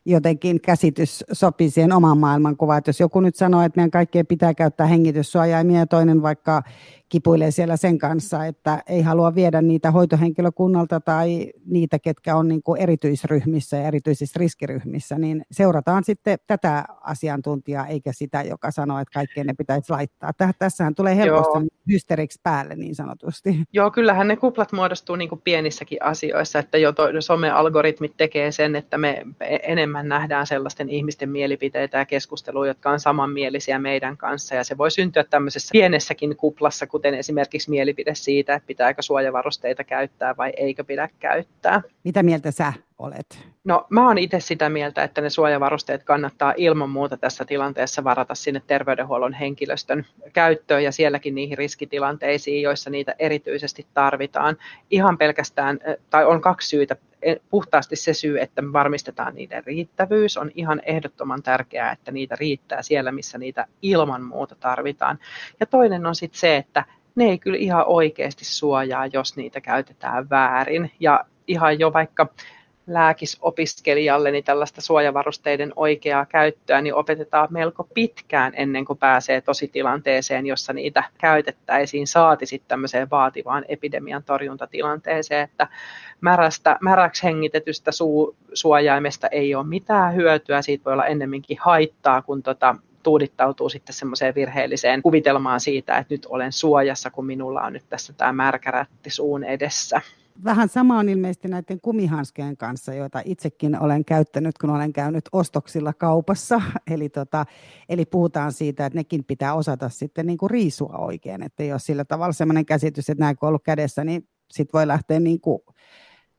jotenkin käsitys sopii siihen omaan maailmankuvaan. Että jos joku nyt sanoo, että meidän kaikkien pitää käyttää hengityssuojaimia ja toinen vaikka kipuilee siellä sen kanssa, että ei halua viedä niitä hoitohenkilökunnalta tai niitä, ketkä on niin kuin erityisryhmissä ja erityisissä riskiryhmissä, niin seurataan sitten tätä asiantuntijaa eikä sitä, joka sanoo, että kaikkeen ne pitäisi laittaa. Tässähän tulee helposti Joo. hysteriksi päälle niin sanotusti. Joo, kyllähän ne kuplat muodostuu niin kuin pienissäkin asioissa, että jo some-algoritmit tekee sen, että me enemmän nähdään sellaisten ihmisten mielipiteitä ja keskusteluja, jotka on samanmielisiä meidän kanssa ja se voi syntyä tämmöisessä pienessäkin kuplassa, kuten esimerkiksi mielipide siitä, että pitääkö suojavarusteita käyttää vai eikö pidä käyttää. Mitä mieltä sä olet? No mä oon itse sitä mieltä, että ne suojavarusteet kannattaa ilman muuta tässä tilanteessa varata sinne terveydenhuollon henkilöstön käyttöön ja sielläkin niihin riskitilanteisiin, joissa niitä erityisesti tarvitaan. Ihan pelkästään, tai on kaksi syytä. E, puhtaasti se syy, että me varmistetaan niiden riittävyys. On ihan ehdottoman tärkeää, että niitä riittää siellä, missä niitä ilman muuta tarvitaan. Ja toinen on sitten se, että ne ei kyllä ihan oikeasti suojaa, jos niitä käytetään väärin. Ja ihan jo vaikka lääkisopiskelijalle niin tällaista suojavarusteiden oikeaa käyttöä niin opetetaan melko pitkään ennen kuin pääsee tositilanteeseen, jossa niitä käytettäisiin, saati sitten tämmöiseen vaativaan epidemian torjuntatilanteeseen, että märästä, märäksi hengitetystä suu, suojaimesta ei ole mitään hyötyä, siitä voi olla ennemminkin haittaa, kun tota, tuudittautuu sitten semmoiseen virheelliseen kuvitelmaan siitä, että nyt olen suojassa, kun minulla on nyt tässä tämä märkärätti suun edessä vähän sama on ilmeisesti näiden kumihanskeen kanssa, joita itsekin olen käyttänyt, kun olen käynyt ostoksilla kaupassa. Eli, tota, eli puhutaan siitä, että nekin pitää osata sitten niin kuin riisua oikein. Että jos sillä tavalla sellainen käsitys, että näin on ollut kädessä, niin sitten voi lähteä niin kuin,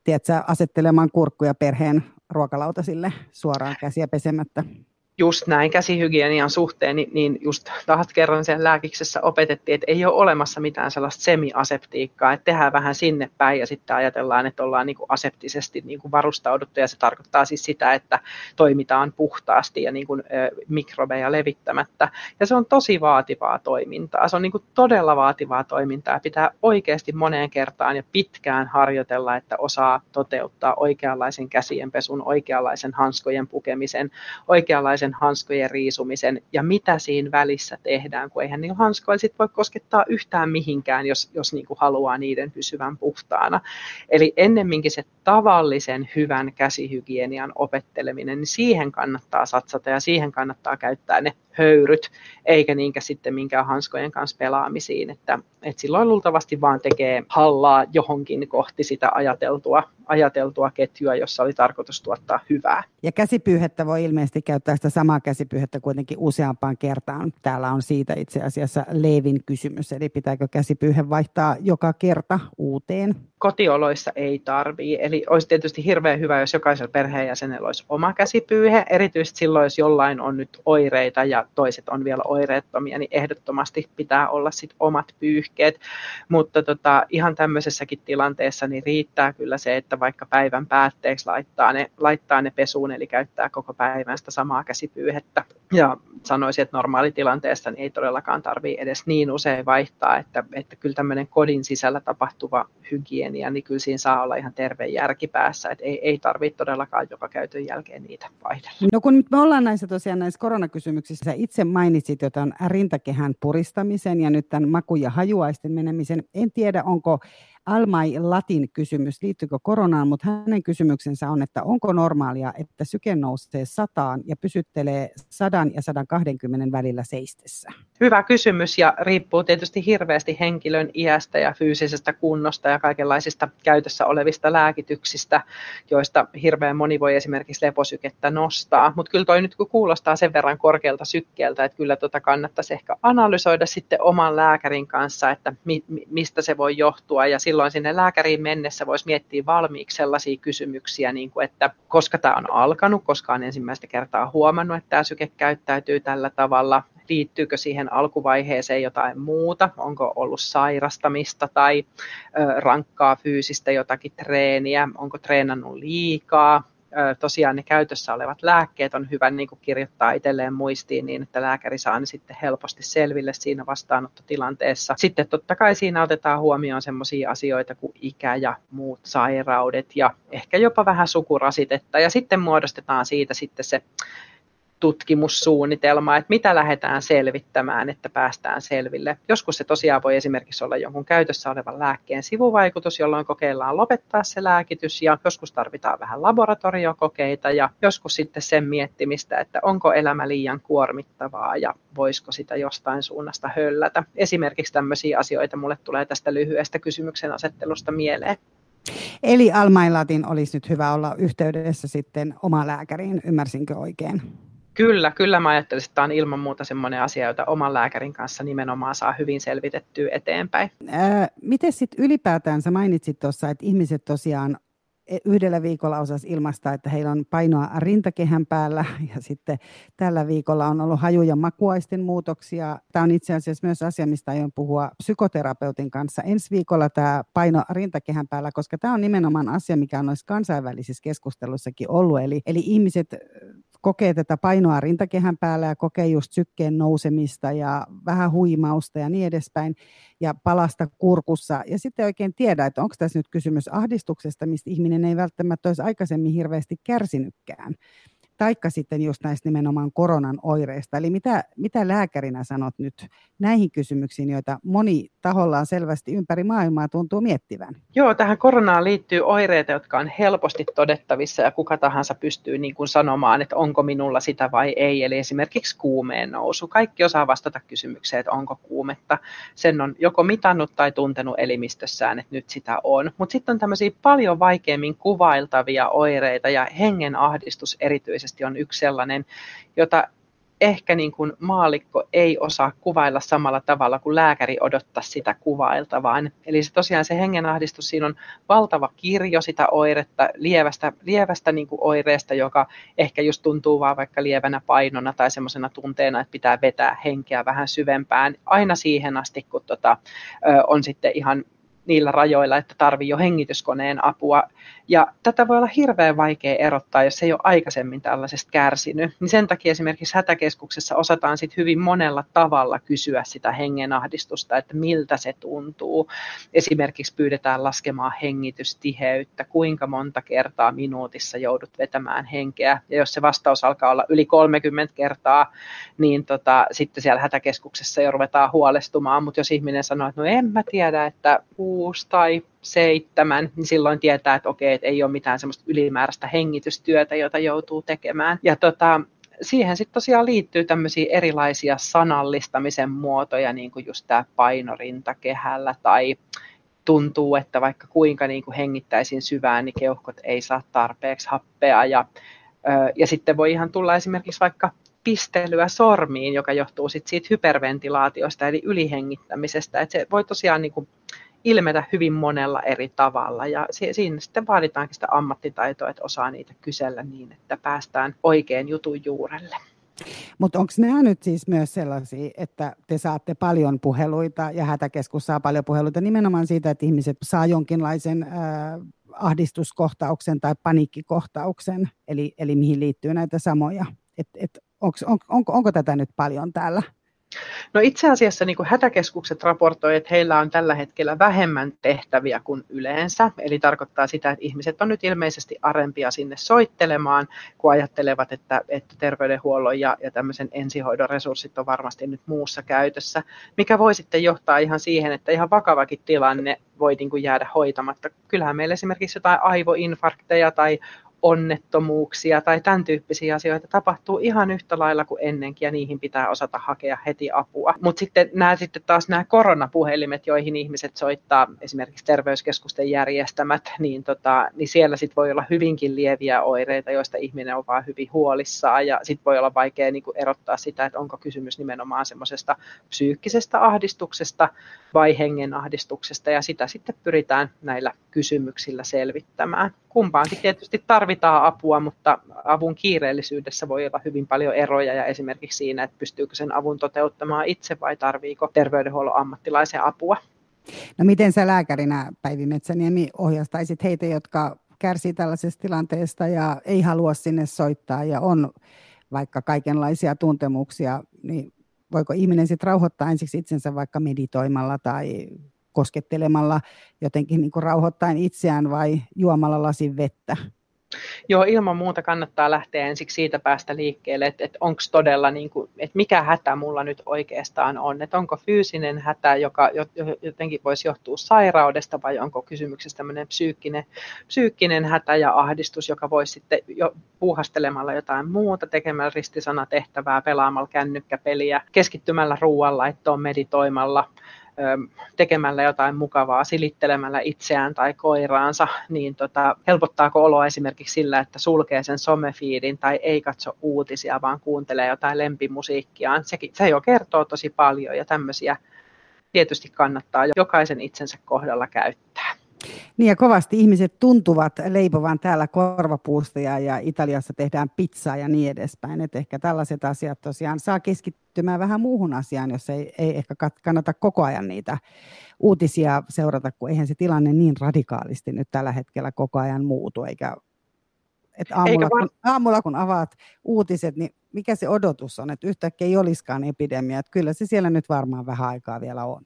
tiedätkö, asettelemaan kurkkuja perheen ruokalautasille suoraan käsiä pesemättä just näin käsihygienian suhteen, niin, niin just taas kerran sen lääkiksessä opetettiin, että ei ole olemassa mitään sellaista semiaseptiikkaa, että tehdään vähän sinne päin ja sitten ajatellaan, että ollaan niin kuin aseptisesti niin kuin varustauduttu ja se tarkoittaa siis sitä, että toimitaan puhtaasti ja niin kuin, ö, mikrobeja levittämättä. Ja se on tosi vaativaa toimintaa. Se on niin kuin todella vaativaa toimintaa. Pitää oikeasti moneen kertaan ja pitkään harjoitella, että osaa toteuttaa oikeanlaisen käsienpesun, oikeanlaisen hanskojen pukemisen, oikeanlaisen sen hanskojen riisumisen ja mitä siinä välissä tehdään, kun eihän niillä hanskoilla sit voi koskettaa yhtään mihinkään, jos, jos niin kuin haluaa niiden pysyvän puhtaana. Eli ennemminkin se tavallisen hyvän käsihygienian opetteleminen, niin siihen kannattaa satsata ja siihen kannattaa käyttää ne höyryt, eikä niinkään sitten minkään hanskojen kanssa pelaamisiin, että, että silloin luultavasti vaan tekee hallaa johonkin kohti sitä ajateltua, ajateltua ketjua, jossa oli tarkoitus tuottaa hyvää. Ja käsipyyhettä voi ilmeisesti käyttää sitä samaa käsipyyhettä kuitenkin useampaan kertaan. Täällä on siitä itse asiassa Leevin kysymys, eli pitääkö käsipyyhe vaihtaa joka kerta uuteen? Kotioloissa ei tarvii. Eli olisi tietysti hirveän hyvä, jos jokaisella perheenjäsenellä olisi oma käsipyyhe, erityisesti silloin, jos jollain on nyt oireita ja toiset on vielä oireettomia, niin ehdottomasti pitää olla sit omat pyyhkeet. Mutta tota, ihan tämmöisessäkin tilanteessa niin riittää kyllä se, että vaikka päivän päätteeksi laittaa ne, laittaa ne pesuun, eli käyttää koko päivän sitä samaa käsipyyhettä. Ja sanoisin, että normaalitilanteessa niin ei todellakaan tarvitse edes niin usein vaihtaa, että, että kyllä tämmöinen kodin sisällä tapahtuva hygienia, niin kyllä siinä saa olla ihan terve järki päässä, että ei, ei tarvitse todellakaan joka käytön jälkeen niitä vaihdella. No kun nyt me ollaan näissä tosiaan näissä koronakysymyksissä, sä itse mainitsit jo tämän rintakehän puristamisen ja nyt tämän maku- ja hajuaisten menemisen. En tiedä, onko Almai Latin kysymys, liittyykö koronaan, mutta hänen kysymyksensä on, että onko normaalia, että syke nousee sataan ja pysyttelee sadan ja 120 välillä seistessä? Hyvä kysymys ja riippuu tietysti hirveästi henkilön iästä ja fyysisestä kunnosta ja kaikenlaisista käytössä olevista lääkityksistä, joista hirveän moni voi esimerkiksi leposykettä nostaa. Mutta kyllä toi nyt kun kuulostaa sen verran korkealta sykkeeltä, että kyllä tota kannattaisi ehkä analysoida sitten oman lääkärin kanssa, että mi- mistä se voi johtua ja silloin sinne lääkäriin mennessä voisi miettiä valmiiksi sellaisia kysymyksiä, niin kuin, että koska tämä on alkanut, koska on ensimmäistä kertaa huomannut, että tämä syke käyttäytyy tällä tavalla, liittyykö siihen alkuvaiheeseen jotain muuta, onko ollut sairastamista tai rankkaa fyysistä jotakin treeniä, onko treenannut liikaa, tosiaan ne käytössä olevat lääkkeet on hyvä niin kuin kirjoittaa itselleen muistiin niin, että lääkäri saa ne sitten helposti selville siinä vastaanottotilanteessa. Sitten totta kai siinä otetaan huomioon sellaisia asioita kuin ikä ja muut sairaudet ja ehkä jopa vähän sukurasitetta ja sitten muodostetaan siitä sitten se tutkimussuunnitelma, että mitä lähdetään selvittämään, että päästään selville. Joskus se tosiaan voi esimerkiksi olla jonkun käytössä olevan lääkkeen sivuvaikutus, jolloin kokeillaan lopettaa se lääkitys ja joskus tarvitaan vähän laboratoriokokeita ja joskus sitten sen miettimistä, että onko elämä liian kuormittavaa ja voisiko sitä jostain suunnasta höllätä. Esimerkiksi tämmöisiä asioita mulle tulee tästä lyhyestä kysymyksen asettelusta mieleen. Eli Almailatin olisi nyt hyvä olla yhteydessä sitten oma lääkäriin, ymmärsinkö oikein? Kyllä, kyllä mä ajattelisin, että tämä on ilman muuta sellainen asia, jota oman lääkärin kanssa nimenomaan saa hyvin selvitettyä eteenpäin. Ää, miten sitten ylipäätään, sä mainitsit tuossa, että ihmiset tosiaan e, yhdellä viikolla osas ilmaista, että heillä on painoa rintakehän päällä ja sitten tällä viikolla on ollut haju- ja makuaisten muutoksia. Tämä on itse asiassa myös asia, mistä aion puhua psykoterapeutin kanssa ensi viikolla tämä paino rintakehän päällä, koska tämä on nimenomaan asia, mikä on noissa kansainvälisissä keskustelussakin ollut. Eli, eli ihmiset kokee tätä painoa rintakehän päällä ja kokee just sykkeen nousemista ja vähän huimausta ja niin edespäin ja palasta kurkussa. Ja sitten oikein tiedä, että onko tässä nyt kysymys ahdistuksesta, mistä ihminen ei välttämättä olisi aikaisemmin hirveästi kärsinytkään taikka sitten just näistä nimenomaan koronan oireista. Eli mitä, mitä lääkärinä sanot nyt näihin kysymyksiin, joita moni tahollaan selvästi ympäri maailmaa tuntuu miettivän? Joo, tähän koronaan liittyy oireita, jotka on helposti todettavissa ja kuka tahansa pystyy niin kuin sanomaan, että onko minulla sitä vai ei. Eli esimerkiksi kuumeen nousu. Kaikki osaa vastata kysymykseen, että onko kuumetta. Sen on joko mitannut tai tuntenut elimistössään, että nyt sitä on. Mutta sitten on tämmöisiä paljon vaikeammin kuvailtavia oireita ja hengenahdistus erityisesti erityisesti on yksi sellainen, jota ehkä niin kuin maalikko ei osaa kuvailla samalla tavalla kuin lääkäri odottaa sitä kuvailtavaan. Eli se tosiaan se hengenahdistus, siinä on valtava kirjo sitä oiretta, lievästä, lievästä niin kuin oireesta, joka ehkä just tuntuu vaan vaikka lievänä painona tai semmoisena tunteena, että pitää vetää henkeä vähän syvempään, aina siihen asti, kun tota, on sitten ihan niillä rajoilla, että tarvii jo hengityskoneen apua. Ja tätä voi olla hirveän vaikea erottaa, jos ei ole aikaisemmin tällaisesta kärsinyt. Niin sen takia esimerkiksi hätäkeskuksessa osataan sit hyvin monella tavalla kysyä sitä hengenahdistusta, että miltä se tuntuu. Esimerkiksi pyydetään laskemaan hengitystiheyttä, kuinka monta kertaa minuutissa joudut vetämään henkeä. Ja jos se vastaus alkaa olla yli 30 kertaa, niin tota, sitten siellä hätäkeskuksessa jo ruvetaan huolestumaan. Mutta jos ihminen sanoo, että no en mä tiedä, että kuusi tai seitsemän, niin silloin tietää, että okei, että ei ole mitään semmoista ylimääräistä hengitystyötä, jota joutuu tekemään. Ja tota, siihen sitten tosiaan liittyy tämmöisiä erilaisia sanallistamisen muotoja, niin kuin just tämä painorinta kehällä tai tuntuu, että vaikka kuinka niin kuin hengittäisin syvään, niin keuhkot ei saa tarpeeksi happea. Ja, ja sitten voi ihan tulla esimerkiksi vaikka pistelyä sormiin, joka johtuu sit siitä hyperventilaatiosta eli ylihengittämisestä. Et se voi tosiaan niin kuin ilmetä hyvin monella eri tavalla ja siinä sitten vaaditaankin sitä ammattitaitoa, että osaa niitä kysellä niin, että päästään oikein jutun juurelle. Mutta onko nämä nyt siis myös sellaisia, että te saatte paljon puheluita ja hätäkeskus saa paljon puheluita nimenomaan siitä, että ihmiset saa jonkinlaisen äh, ahdistuskohtauksen tai paniikkikohtauksen, eli, eli mihin liittyy näitä samoja. Et, et onks, on, onko, onko tätä nyt paljon täällä No itse asiassa niin kuin hätäkeskukset raportoivat, että heillä on tällä hetkellä vähemmän tehtäviä kuin yleensä. Eli tarkoittaa sitä, että ihmiset on nyt ilmeisesti arempia sinne soittelemaan, kun ajattelevat, että, että terveydenhuollon ja, ja tämmöisen ensihoidon resurssit on varmasti nyt muussa käytössä, mikä voi sitten johtaa ihan siihen, että ihan vakavakin tilanne voi niin kuin jäädä hoitamatta. Kyllähän meillä esimerkiksi jotain aivoinfarkteja tai onnettomuuksia tai tämän tyyppisiä asioita tapahtuu ihan yhtä lailla kuin ennenkin ja niihin pitää osata hakea heti apua. Mutta sitten nämä sitten taas nämä koronapuhelimet, joihin ihmiset soittaa esimerkiksi terveyskeskusten järjestämät, niin, tota, niin siellä sitten voi olla hyvinkin lieviä oireita, joista ihminen on vaan hyvin huolissaan ja sitten voi olla vaikea niin erottaa sitä, että onko kysymys nimenomaan semmoisesta psyykkisestä ahdistuksesta vai hengen ahdistuksesta ja sitä sitten pyritään näillä kysymyksillä selvittämään. Kumpaankin tietysti tarvitaan apua, mutta avun kiireellisyydessä voi olla hyvin paljon eroja ja esimerkiksi siinä, että pystyykö sen avun toteuttamaan itse vai tarviiko terveydenhuollon ammattilaisen apua. No miten sä lääkärinä Päivi Metsäniemi ohjastaisit heitä, jotka kärsii tällaisesta tilanteesta ja ei halua sinne soittaa ja on vaikka kaikenlaisia tuntemuksia, niin voiko ihminen sitten rauhoittaa ensiksi itsensä vaikka meditoimalla tai koskettelemalla jotenkin niin kuin rauhoittaen itseään vai juomalla lasin vettä? Joo, ilman muuta kannattaa lähteä ensiksi siitä päästä liikkeelle, että, että onko todella, niin kuin, että mikä hätä mulla nyt oikeastaan on, että onko fyysinen hätä, joka jotenkin voisi johtua sairaudesta vai onko kysymyksessä tämmöinen psyykkinen, psyykkinen hätä ja ahdistus, joka voisi sitten jo puuhastelemalla jotain muuta, tekemällä ristisanatehtävää, pelaamalla kännykkäpeliä, keskittymällä ruoanlaittoon, meditoimalla, tekemällä jotain mukavaa, silittelemällä itseään tai koiraansa, niin tota, helpottaako oloa esimerkiksi sillä, että sulkee sen somefiidin tai ei katso uutisia, vaan kuuntelee jotain lempimusiikkiaan. Sekin, se jo kertoo tosi paljon ja tämmöisiä tietysti kannattaa jokaisen itsensä kohdalla käyttää. Niin ja kovasti ihmiset tuntuvat leipovan täällä korvapuusta ja, ja Italiassa tehdään pizzaa ja niin edespäin. Et ehkä tällaiset asiat tosiaan saa keskittymään vähän muuhun asiaan, jos ei, ei ehkä kannata koko ajan niitä uutisia seurata, kun eihän se tilanne niin radikaalisti nyt tällä hetkellä koko ajan muutu, eikä että aamulla, kun, aamulla kun avaat uutiset, niin mikä se odotus on, että yhtäkkiä ei olisikaan epidemia, että kyllä se siellä nyt varmaan vähän aikaa vielä on.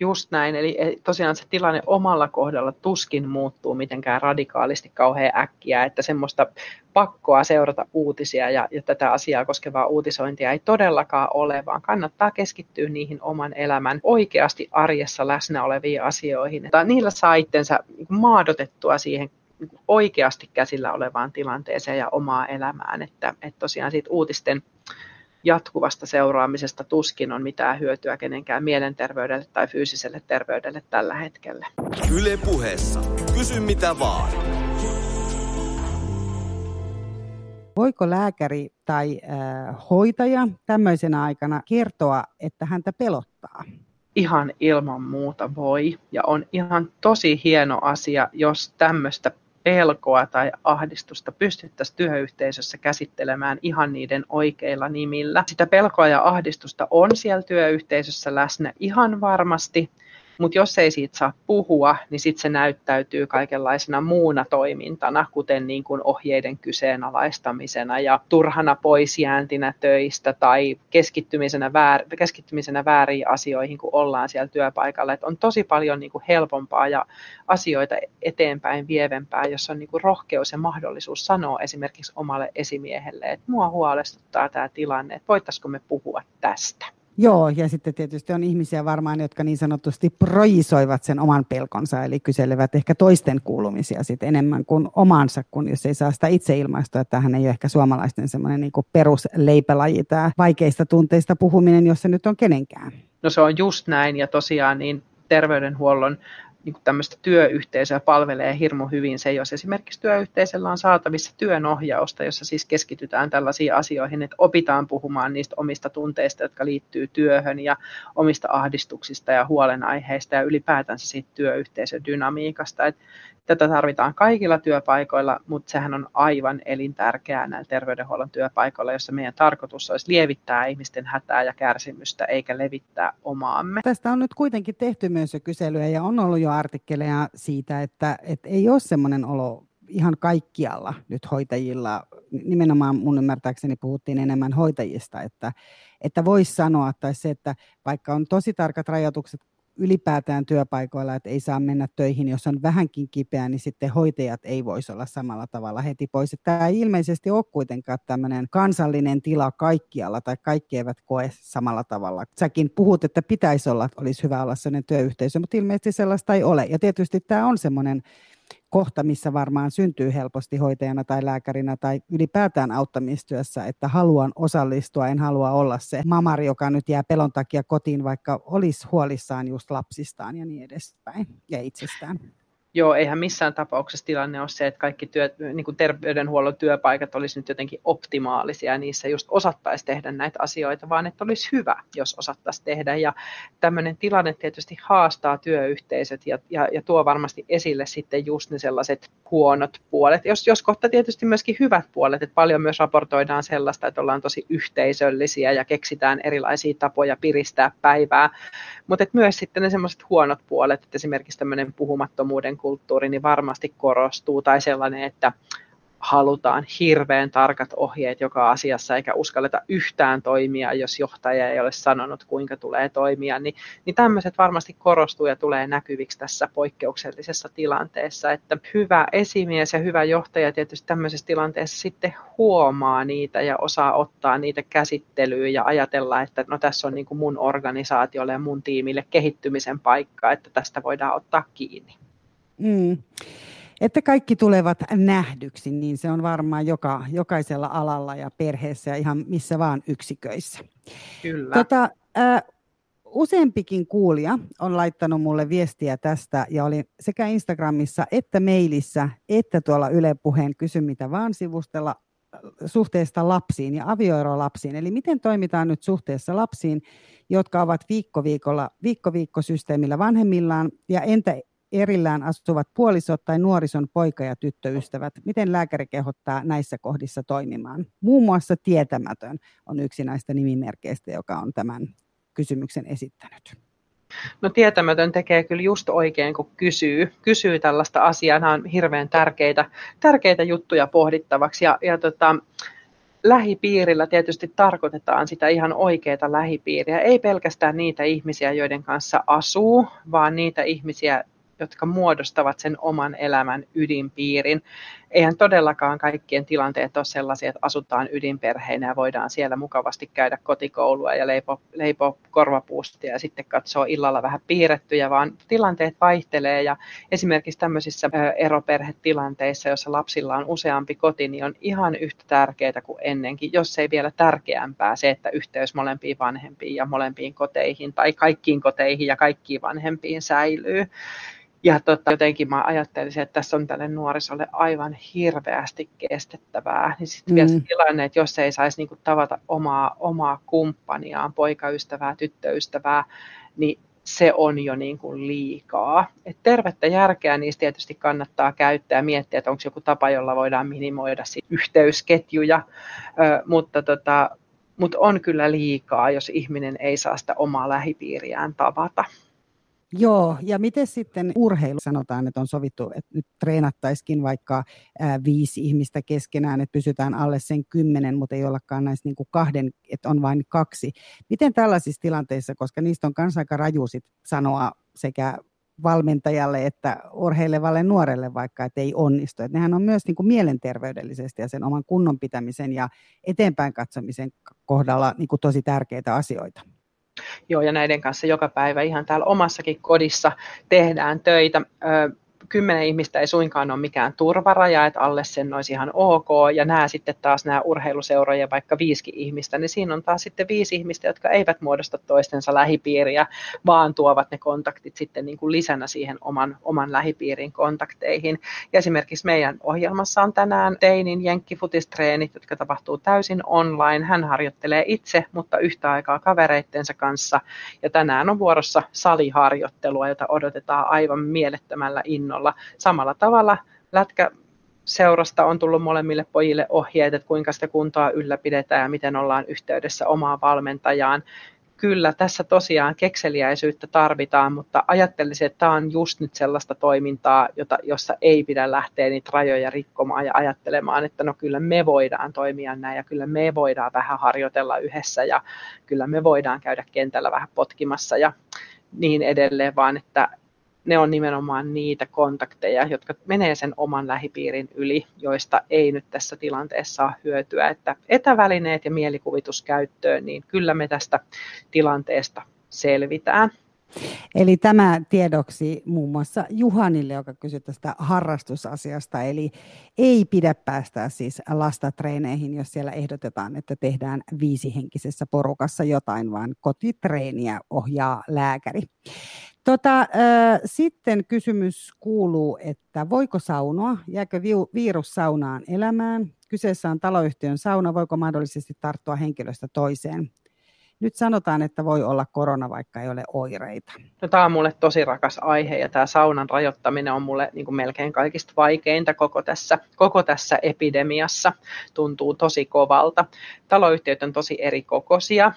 Just näin, eli tosiaan se tilanne omalla kohdalla tuskin muuttuu mitenkään radikaalisti kauhean äkkiä, että semmoista pakkoa seurata uutisia ja, ja tätä asiaa koskevaa uutisointia ei todellakaan ole, vaan kannattaa keskittyä niihin oman elämän oikeasti arjessa läsnä oleviin asioihin. Että niillä saa itsensä maadotettua siihen oikeasti käsillä olevaan tilanteeseen ja omaa elämään, että, että tosiaan siitä uutisten jatkuvasta seuraamisesta tuskin on mitään hyötyä kenenkään mielenterveydelle tai fyysiselle terveydelle tällä hetkellä. Yle puheessa. Kysy mitä vaan. Voiko lääkäri tai äh, hoitaja tämmöisenä aikana kertoa, että häntä pelottaa? Ihan ilman muuta voi. Ja on ihan tosi hieno asia, jos tämmöistä pelkoa tai ahdistusta pystyttäisiin työyhteisössä käsittelemään ihan niiden oikeilla nimillä. Sitä pelkoa ja ahdistusta on siellä työyhteisössä läsnä ihan varmasti, mutta jos ei siitä saa puhua, niin sitten se näyttäytyy kaikenlaisena muuna toimintana, kuten niin kuin ohjeiden kyseenalaistamisena ja turhana poisjääntinä töistä tai keskittymisenä, väär, keskittymisenä väärin asioihin, kun ollaan siellä työpaikalla. Et on tosi paljon niin kuin helpompaa ja asioita eteenpäin vievempää, jos on niin kuin rohkeus ja mahdollisuus sanoa esimerkiksi omalle esimiehelle, että mua huolestuttaa tämä tilanne, että voitaisiko me puhua tästä. Joo, ja sitten tietysti on ihmisiä varmaan, jotka niin sanotusti projisoivat sen oman pelkonsa, eli kyselevät ehkä toisten kuulumisia sitten enemmän kuin omansa, kun jos ei saa sitä itse ilmaistua, että tähän ei ole ehkä suomalaisten semmoinen niin perusleipelaji, tämä vaikeista tunteista puhuminen, jos se nyt on kenenkään. No se on just näin, ja tosiaan niin terveydenhuollon niin kuin tämmöistä työyhteisöä palvelee hirmu hyvin se, jos esimerkiksi työyhteisöllä on saatavissa työnohjausta, jossa siis keskitytään tällaisiin asioihin, että opitaan puhumaan niistä omista tunteista, jotka liittyy työhön ja omista ahdistuksista ja huolenaiheista ja ylipäätänsä siitä työyhteisön dynamiikasta. Että Tätä tarvitaan kaikilla työpaikoilla, mutta sehän on aivan elintärkeää näillä terveydenhuollon työpaikoilla, jossa meidän tarkoitus olisi lievittää ihmisten hätää ja kärsimystä, eikä levittää omaamme. Tästä on nyt kuitenkin tehty myös jo kyselyjä ja on ollut jo artikkeleja siitä, että, että ei ole semmoinen olo ihan kaikkialla nyt hoitajilla, nimenomaan mun ymmärtääkseni puhuttiin enemmän hoitajista, että, että voisi sanoa, tai se, että vaikka on tosi tarkat rajoitukset ylipäätään työpaikoilla, että ei saa mennä töihin, jos on vähänkin kipeä, niin sitten hoitajat ei voisi olla samalla tavalla heti pois. Tämä ei ilmeisesti ole kuitenkaan tämmöinen kansallinen tila kaikkialla tai kaikki eivät koe samalla tavalla. Säkin puhut, että pitäisi olla, että olisi hyvä olla sellainen työyhteisö, mutta ilmeisesti sellaista ei ole. Ja tietysti tämä on semmoinen kohta, missä varmaan syntyy helposti hoitajana tai lääkärinä tai ylipäätään auttamistyössä, että haluan osallistua, en halua olla se mamari, joka nyt jää pelon takia kotiin, vaikka olisi huolissaan just lapsistaan ja niin edespäin ja itsestään. Joo, eihän missään tapauksessa tilanne ole se, että kaikki työ, niin kuin terveydenhuollon työpaikat olisi nyt jotenkin optimaalisia ja niissä just osattaisi tehdä näitä asioita, vaan että olisi hyvä, jos osattaisi tehdä. Ja tämmöinen tilanne tietysti haastaa työyhteisöt ja, ja, ja tuo varmasti esille sitten just ne sellaiset huonot puolet, jos, jos kohta tietysti myöskin hyvät puolet, että paljon myös raportoidaan sellaista, että ollaan tosi yhteisöllisiä ja keksitään erilaisia tapoja piristää päivää, mutta myös sitten ne semmoiset huonot puolet, että esimerkiksi tämmöinen puhumattomuuden kulttuuri niin varmasti korostuu, tai sellainen, että halutaan hirveän tarkat ohjeet joka asiassa eikä uskalleta yhtään toimia, jos johtaja ei ole sanonut, kuinka tulee toimia, niin, niin tämmöiset varmasti korostuu ja tulee näkyviksi tässä poikkeuksellisessa tilanteessa, että hyvä esimies ja hyvä johtaja tietysti tämmöisessä tilanteessa sitten huomaa niitä ja osaa ottaa niitä käsittelyyn ja ajatella, että no tässä on niin kuin mun organisaatiolle ja mun tiimille kehittymisen paikka, että tästä voidaan ottaa kiinni. Mm. Että kaikki tulevat nähdyksi, niin se on varmaan joka, jokaisella alalla ja perheessä ja ihan missä vaan yksiköissä. Kyllä. Tota, äh, useampikin kuulija on laittanut mulle viestiä tästä ja oli sekä Instagramissa että mailissa että tuolla Yle Puheen Kysy mitä vaan sivustella suhteesta lapsiin ja avioerolapsiin. Eli miten toimitaan nyt suhteessa lapsiin, jotka ovat viikkoviikkosysteemillä vanhemmillaan ja entä erillään asuvat puolisot tai nuorison poika- ja tyttöystävät. Miten lääkäri kehottaa näissä kohdissa toimimaan? Muun muassa tietämätön on yksi näistä nimimerkeistä, joka on tämän kysymyksen esittänyt. No tietämätön tekee kyllä just oikein, kun kysyy, kysyy tällaista asiaa. Nämä on hirveän tärkeitä, tärkeitä juttuja pohdittavaksi. Ja, ja tota, lähipiirillä tietysti tarkoitetaan sitä ihan oikeaa lähipiiriä. Ei pelkästään niitä ihmisiä, joiden kanssa asuu, vaan niitä ihmisiä, jotka muodostavat sen oman elämän ydinpiirin. Eihän todellakaan kaikkien tilanteet ole sellaisia, että asutaan ydinperheinä ja voidaan siellä mukavasti käydä kotikoulua ja leipoa, leipo korvapuustia ja sitten katsoa illalla vähän piirrettyjä, vaan tilanteet vaihtelee ja esimerkiksi tämmöisissä eroperhetilanteissa, joissa lapsilla on useampi koti, niin on ihan yhtä tärkeää kuin ennenkin, jos ei vielä tärkeämpää se, että yhteys molempiin vanhempiin ja molempiin koteihin tai kaikkiin koteihin ja kaikkiin vanhempiin säilyy. Ja tota, jotenkin mä ajattelisin, että tässä on tälle nuorisolle aivan hirveästi kestettävää. Niin sitten mm. vielä se tilanne, että jos ei saisi niinku tavata omaa, omaa kumppaniaan, poikaystävää, tyttöystävää, niin se on jo niin kuin liikaa. Et tervettä järkeä niistä tietysti kannattaa käyttää ja miettiä, että onko joku tapa, jolla voidaan minimoida yhteysketjuja, Ö, mutta, tota, mutta on kyllä liikaa, jos ihminen ei saa sitä omaa lähipiiriään tavata. Joo, ja miten sitten urheilu sanotaan, että on sovittu, että nyt treenattaisikin vaikka ää, viisi ihmistä keskenään, että pysytään alle sen kymmenen, mutta ei ollakaan näissä niin kuin kahden, että on vain kaksi. Miten tällaisissa tilanteissa, koska niistä on kanssa aika raju sit sanoa sekä valmentajalle että urheilevalle nuorelle vaikka, että ei onnistu. Että nehän on myös niin kuin mielenterveydellisesti ja sen oman kunnon pitämisen ja eteenpäin katsomisen kohdalla niin kuin tosi tärkeitä asioita. Joo, ja näiden kanssa joka päivä ihan täällä omassakin kodissa tehdään töitä kymmenen ihmistä ei suinkaan ole mikään turvaraja, että alle sen olisi ihan ok, ja nämä sitten taas nämä urheiluseuroja vaikka viisi ihmistä, niin siinä on taas sitten viisi ihmistä, jotka eivät muodosta toistensa lähipiiriä, vaan tuovat ne kontaktit sitten niin kuin lisänä siihen oman, oman lähipiirin kontakteihin. Ja esimerkiksi meidän ohjelmassa on tänään teinin jenkkifutistreenit, jotka tapahtuu täysin online. Hän harjoittelee itse, mutta yhtä aikaa kavereittensa kanssa, ja tänään on vuorossa saliharjoittelua, jota odotetaan aivan mielettömällä innolla innolla. Samalla tavalla lätkä seurasta on tullut molemmille pojille ohjeet, että kuinka sitä kuntoa ylläpidetään ja miten ollaan yhteydessä omaan valmentajaan. Kyllä, tässä tosiaan kekseliäisyyttä tarvitaan, mutta ajattelisin, että tämä on just nyt sellaista toimintaa, jota, jossa ei pidä lähteä niitä rajoja rikkomaan ja ajattelemaan, että no kyllä me voidaan toimia näin ja kyllä me voidaan vähän harjoitella yhdessä ja kyllä me voidaan käydä kentällä vähän potkimassa ja niin edelleen, vaan että ne on nimenomaan niitä kontakteja, jotka menee sen oman lähipiirin yli, joista ei nyt tässä tilanteessa saa hyötyä. Että etävälineet ja mielikuvitus käyttöön, niin kyllä me tästä tilanteesta selvitään. Eli tämä tiedoksi muun muassa Juhanille, joka kysyi tästä harrastusasiasta. Eli ei pidä päästä siis lasta treeneihin, jos siellä ehdotetaan, että tehdään viisihenkisessä porukassa jotain, vaan kotitreeniä ohjaa lääkäri. Tota, äh, sitten kysymys kuuluu, että voiko saunoa, jääkö vi- virus saunaan elämään? Kyseessä on taloyhtiön sauna, voiko mahdollisesti tarttua henkilöstä toiseen? Nyt sanotaan, että voi olla korona, vaikka ei ole oireita. No, tämä on mulle tosi rakas aihe ja tämä saunan rajoittaminen on mulle niin kuin melkein kaikista vaikeinta koko tässä, koko tässä epidemiassa. Tuntuu tosi kovalta. Taloyhtiöt on tosi eri kokoisia.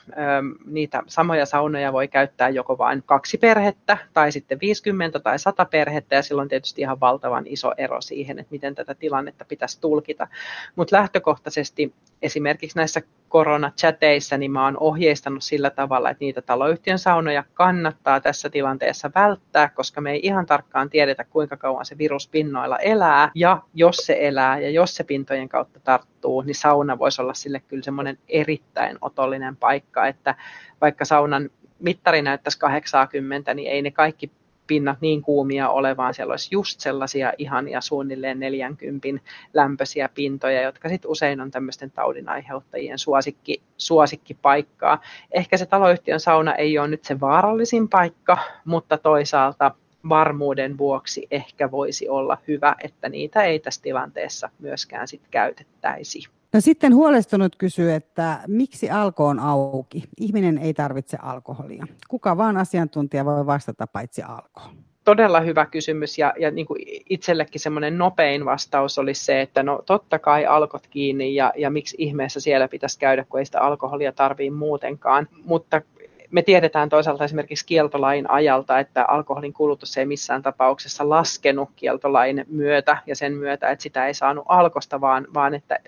Niitä samoja saunoja voi käyttää joko vain kaksi perhettä tai sitten 50 tai 100 perhettä ja silloin tietysti ihan valtavan iso ero siihen, että miten tätä tilannetta pitäisi tulkita. Mutta lähtökohtaisesti esimerkiksi näissä koronachateissa, niin mä oon ohjeistanut sillä tavalla, että niitä taloyhtiön saunoja kannattaa tässä tilanteessa välttää, koska me ei ihan tarkkaan tiedetä, kuinka kauan se virus pinnoilla elää, ja jos se elää ja jos se pintojen kautta tarttuu, niin sauna voisi olla sille kyllä semmoinen erittäin otollinen paikka, että vaikka saunan mittari näyttäisi 80, niin ei ne kaikki pinnat niin kuumia ole, vaan siellä olisi just sellaisia ihania suunnilleen 40 lämpöisiä pintoja, jotka sitten usein on tämmöisten taudin aiheuttajien suosikki, suosikkipaikkaa. Ehkä se taloyhtiön sauna ei ole nyt se vaarallisin paikka, mutta toisaalta varmuuden vuoksi ehkä voisi olla hyvä, että niitä ei tässä tilanteessa myöskään sit käytettäisi. No sitten huolestunut kysyy, että miksi alko on auki? Ihminen ei tarvitse alkoholia. Kuka vaan asiantuntija voi vastata paitsi alko? Todella hyvä kysymys ja, ja niin kuin itsellekin semmoinen nopein vastaus olisi se, että no totta kai alkot kiinni ja, ja miksi ihmeessä siellä pitäisi käydä, kun ei sitä alkoholia tarvii muutenkaan. Mutta me tiedetään toisaalta esimerkiksi kieltolain ajalta, että alkoholin kulutus ei missään tapauksessa laskenut kieltolain myötä ja sen myötä, että sitä ei saanut alkosta, vaan, vaan että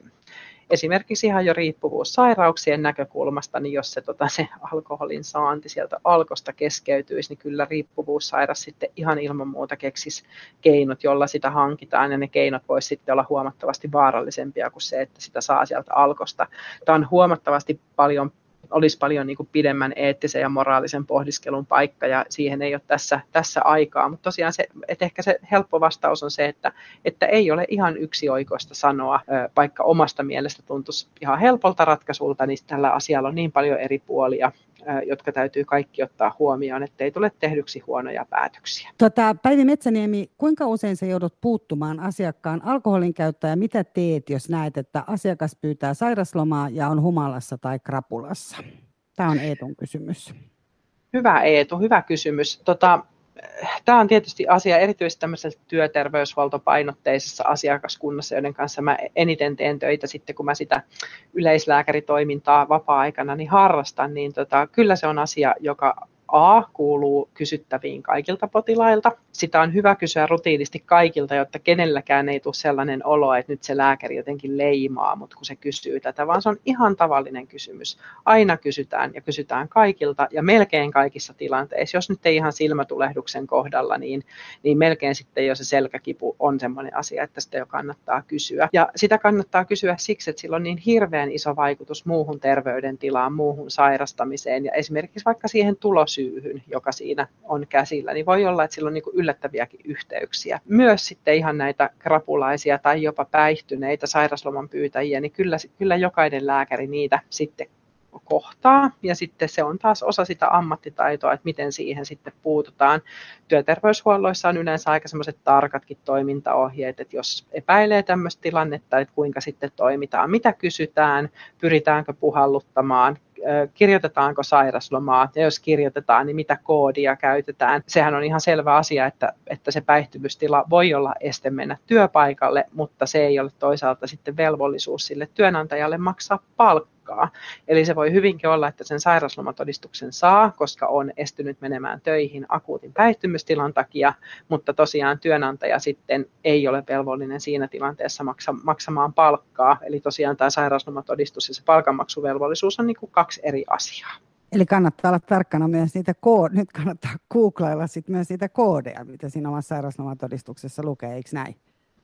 esimerkiksi ihan jo riippuvuussairauksien näkökulmasta, niin jos se, tota, se alkoholin saanti sieltä alkosta keskeytyisi, niin kyllä riippuvuussairas sitten ihan ilman muuta keksisi keinot, jolla sitä hankitaan, ja ne keinot voisi sitten olla huomattavasti vaarallisempia kuin se, että sitä saa sieltä alkosta. Tämä on huomattavasti paljon olisi paljon niin kuin pidemmän eettisen ja moraalisen pohdiskelun paikka ja siihen ei ole tässä, tässä aikaa. Mutta tosiaan se, että ehkä se helppo vastaus on se, että, että ei ole ihan yksi oikoista sanoa, vaikka omasta mielestä tuntuisi ihan helpolta ratkaisulta, niin tällä asialla on niin paljon eri puolia jotka täytyy kaikki ottaa huomioon, ettei tule tehdyksi huonoja päätöksiä. Tota, Päivi Metsäniemi, kuinka usein sä joudut puuttumaan asiakkaan alkoholin käyttöön ja mitä teet, jos näet, että asiakas pyytää sairaslomaa ja on humalassa tai krapulassa? Tämä on Eetun kysymys. Hyvä Eetu, hyvä kysymys. Tota, tämä on tietysti asia erityisesti tämmöisessä työterveyshuoltopainotteisessa asiakaskunnassa, joiden kanssa mä eniten teen töitä sitten, kun mä sitä yleislääkäritoimintaa vapaa-aikana niin harrastan, niin tota, kyllä se on asia, joka A kuuluu kysyttäviin kaikilta potilailta. Sitä on hyvä kysyä rutiinisti kaikilta, jotta kenelläkään ei tule sellainen olo, että nyt se lääkäri jotenkin leimaa, mutta kun se kysyy tätä, vaan se on ihan tavallinen kysymys. Aina kysytään ja kysytään kaikilta ja melkein kaikissa tilanteissa. Jos nyt ei ihan silmätulehduksen kohdalla, niin, niin melkein sitten jo se selkäkipu on sellainen asia, että sitä jo kannattaa kysyä. Ja sitä kannattaa kysyä siksi, että sillä on niin hirveän iso vaikutus muuhun terveydentilaan, muuhun sairastamiseen ja esimerkiksi vaikka siihen tulos syyhyn, joka siinä on käsillä, niin voi olla, että sillä on niin yllättäviäkin yhteyksiä. Myös sitten ihan näitä krapulaisia tai jopa päihtyneitä sairasloman pyytäjiä, niin kyllä, kyllä jokainen lääkäri niitä sitten kohtaa. Ja sitten se on taas osa sitä ammattitaitoa, että miten siihen sitten puututaan. Työterveyshuolloissa on yleensä aika semmoiset tarkatkin toimintaohjeet, että jos epäilee tämmöistä tilannetta, että kuinka sitten toimitaan, mitä kysytään, pyritäänkö puhalluttamaan, kirjoitetaanko sairaslomaa, ja jos kirjoitetaan, niin mitä koodia käytetään. Sehän on ihan selvä asia, että, että se päihtymystila voi olla este mennä työpaikalle, mutta se ei ole toisaalta sitten velvollisuus sille työnantajalle maksaa palkkaa palkkaa. Eli se voi hyvinkin olla, että sen sairauslomatodistuksen saa, koska on estynyt menemään töihin akuutin päihtymystilan takia, mutta tosiaan työnantaja sitten ei ole velvollinen siinä tilanteessa maksa, maksamaan palkkaa. Eli tosiaan tämä sairauslomatodistus ja se palkanmaksuvelvollisuus on niin kuin kaksi eri asiaa. Eli kannattaa olla tarkkana myös niitä kood- nyt kannattaa googlailla sit myös niitä koodeja, mitä siinä omassa sairauslomatodistuksessa lukee, eikö näin?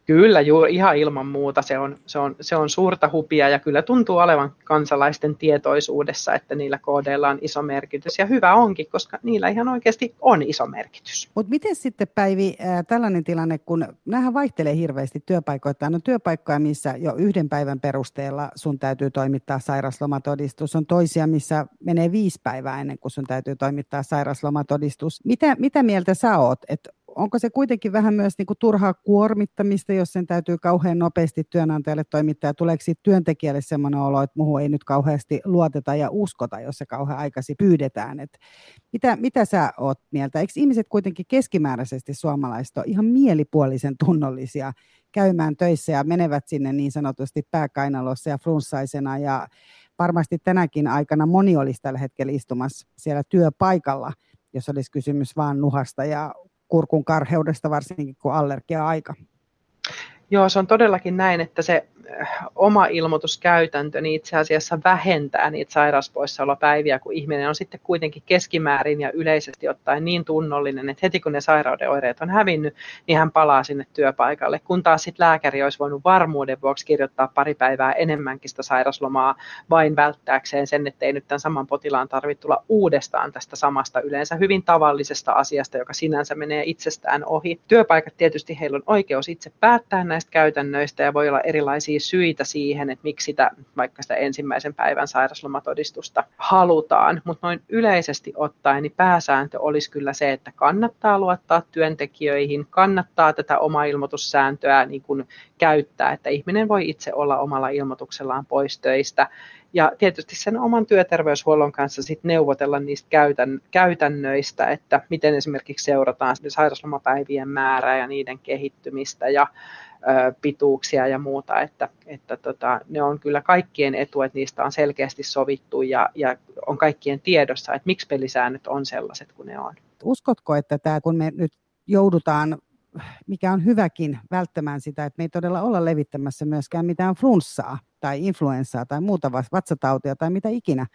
Kyllä, juu, ihan ilman muuta. Se on, se, on, se on suurta hupia ja kyllä tuntuu olevan kansalaisten tietoisuudessa, että niillä koodeilla on iso merkitys. Ja hyvä onkin, koska niillä ihan oikeasti on iso merkitys. Mutta miten sitten Päivi äh, tällainen tilanne, kun nämähän vaihtelee hirveästi työpaikoittain. On työpaikkoja, missä jo yhden päivän perusteella sun täytyy toimittaa sairaslomatodistus. On toisia, missä menee viisi päivää ennen kuin sun täytyy toimittaa sairaslomatodistus. Mitä, mitä mieltä sä oot, että onko se kuitenkin vähän myös niin kuin turhaa kuormittamista, jos sen täytyy kauhean nopeasti työnantajalle toimittaa, tuleeko työntekijälle sellainen olo, että muuhun ei nyt kauheasti luoteta ja uskota, jos se kauhean aikaisin pyydetään. Et mitä, mitä sä oot mieltä? Eikö ihmiset kuitenkin keskimääräisesti suomalaiset ole ihan mielipuolisen tunnollisia käymään töissä ja menevät sinne niin sanotusti pääkainalossa ja flunssaisena ja varmasti tänäkin aikana moni olisi tällä hetkellä istumassa siellä työpaikalla, jos olisi kysymys vain nuhasta ja kurkun karheudesta, varsinkin kun allergia-aika. Joo, se on todellakin näin, että se oma ilmoituskäytäntö niin itse asiassa vähentää niitä sairauspoissaolopäiviä, kun ihminen on sitten kuitenkin keskimäärin ja yleisesti ottaen niin tunnollinen, että heti kun ne sairauden oireet on hävinnyt, niin hän palaa sinne työpaikalle. Kun taas sitten lääkäri olisi voinut varmuuden vuoksi kirjoittaa pari päivää enemmänkin sitä sairaslomaa vain välttääkseen sen, että ei nyt tämän saman potilaan tarvitse tulla uudestaan tästä samasta yleensä hyvin tavallisesta asiasta, joka sinänsä menee itsestään ohi. Työpaikat tietysti heillä on oikeus itse päättää näistä käytännöistä ja voi olla erilaisia syitä siihen, että miksi sitä, vaikka sitä ensimmäisen päivän sairaslomatodistusta halutaan, mutta noin yleisesti ottaen niin pääsääntö olisi kyllä se, että kannattaa luottaa työntekijöihin, kannattaa tätä oma ilmoitussääntöä niin kuin käyttää, että ihminen voi itse olla omalla ilmoituksellaan pois töistä. Ja tietysti sen oman työterveyshuollon kanssa sit neuvotella niistä käytän, käytännöistä, että miten esimerkiksi seurataan sairauslomapäivien määrää ja niiden kehittymistä ja pituuksia ja muuta, että, että tota, ne on kyllä kaikkien etu, että niistä on selkeästi sovittu ja, ja on kaikkien tiedossa, että miksi pelisäännöt on sellaiset kuin ne on. Uskotko, että tämä, kun me nyt joudutaan mikä on hyväkin välttämään sitä, että me ei todella olla levittämässä myöskään mitään flunssaa tai influenssaa tai muuta vatsatautia tai mitä ikinä,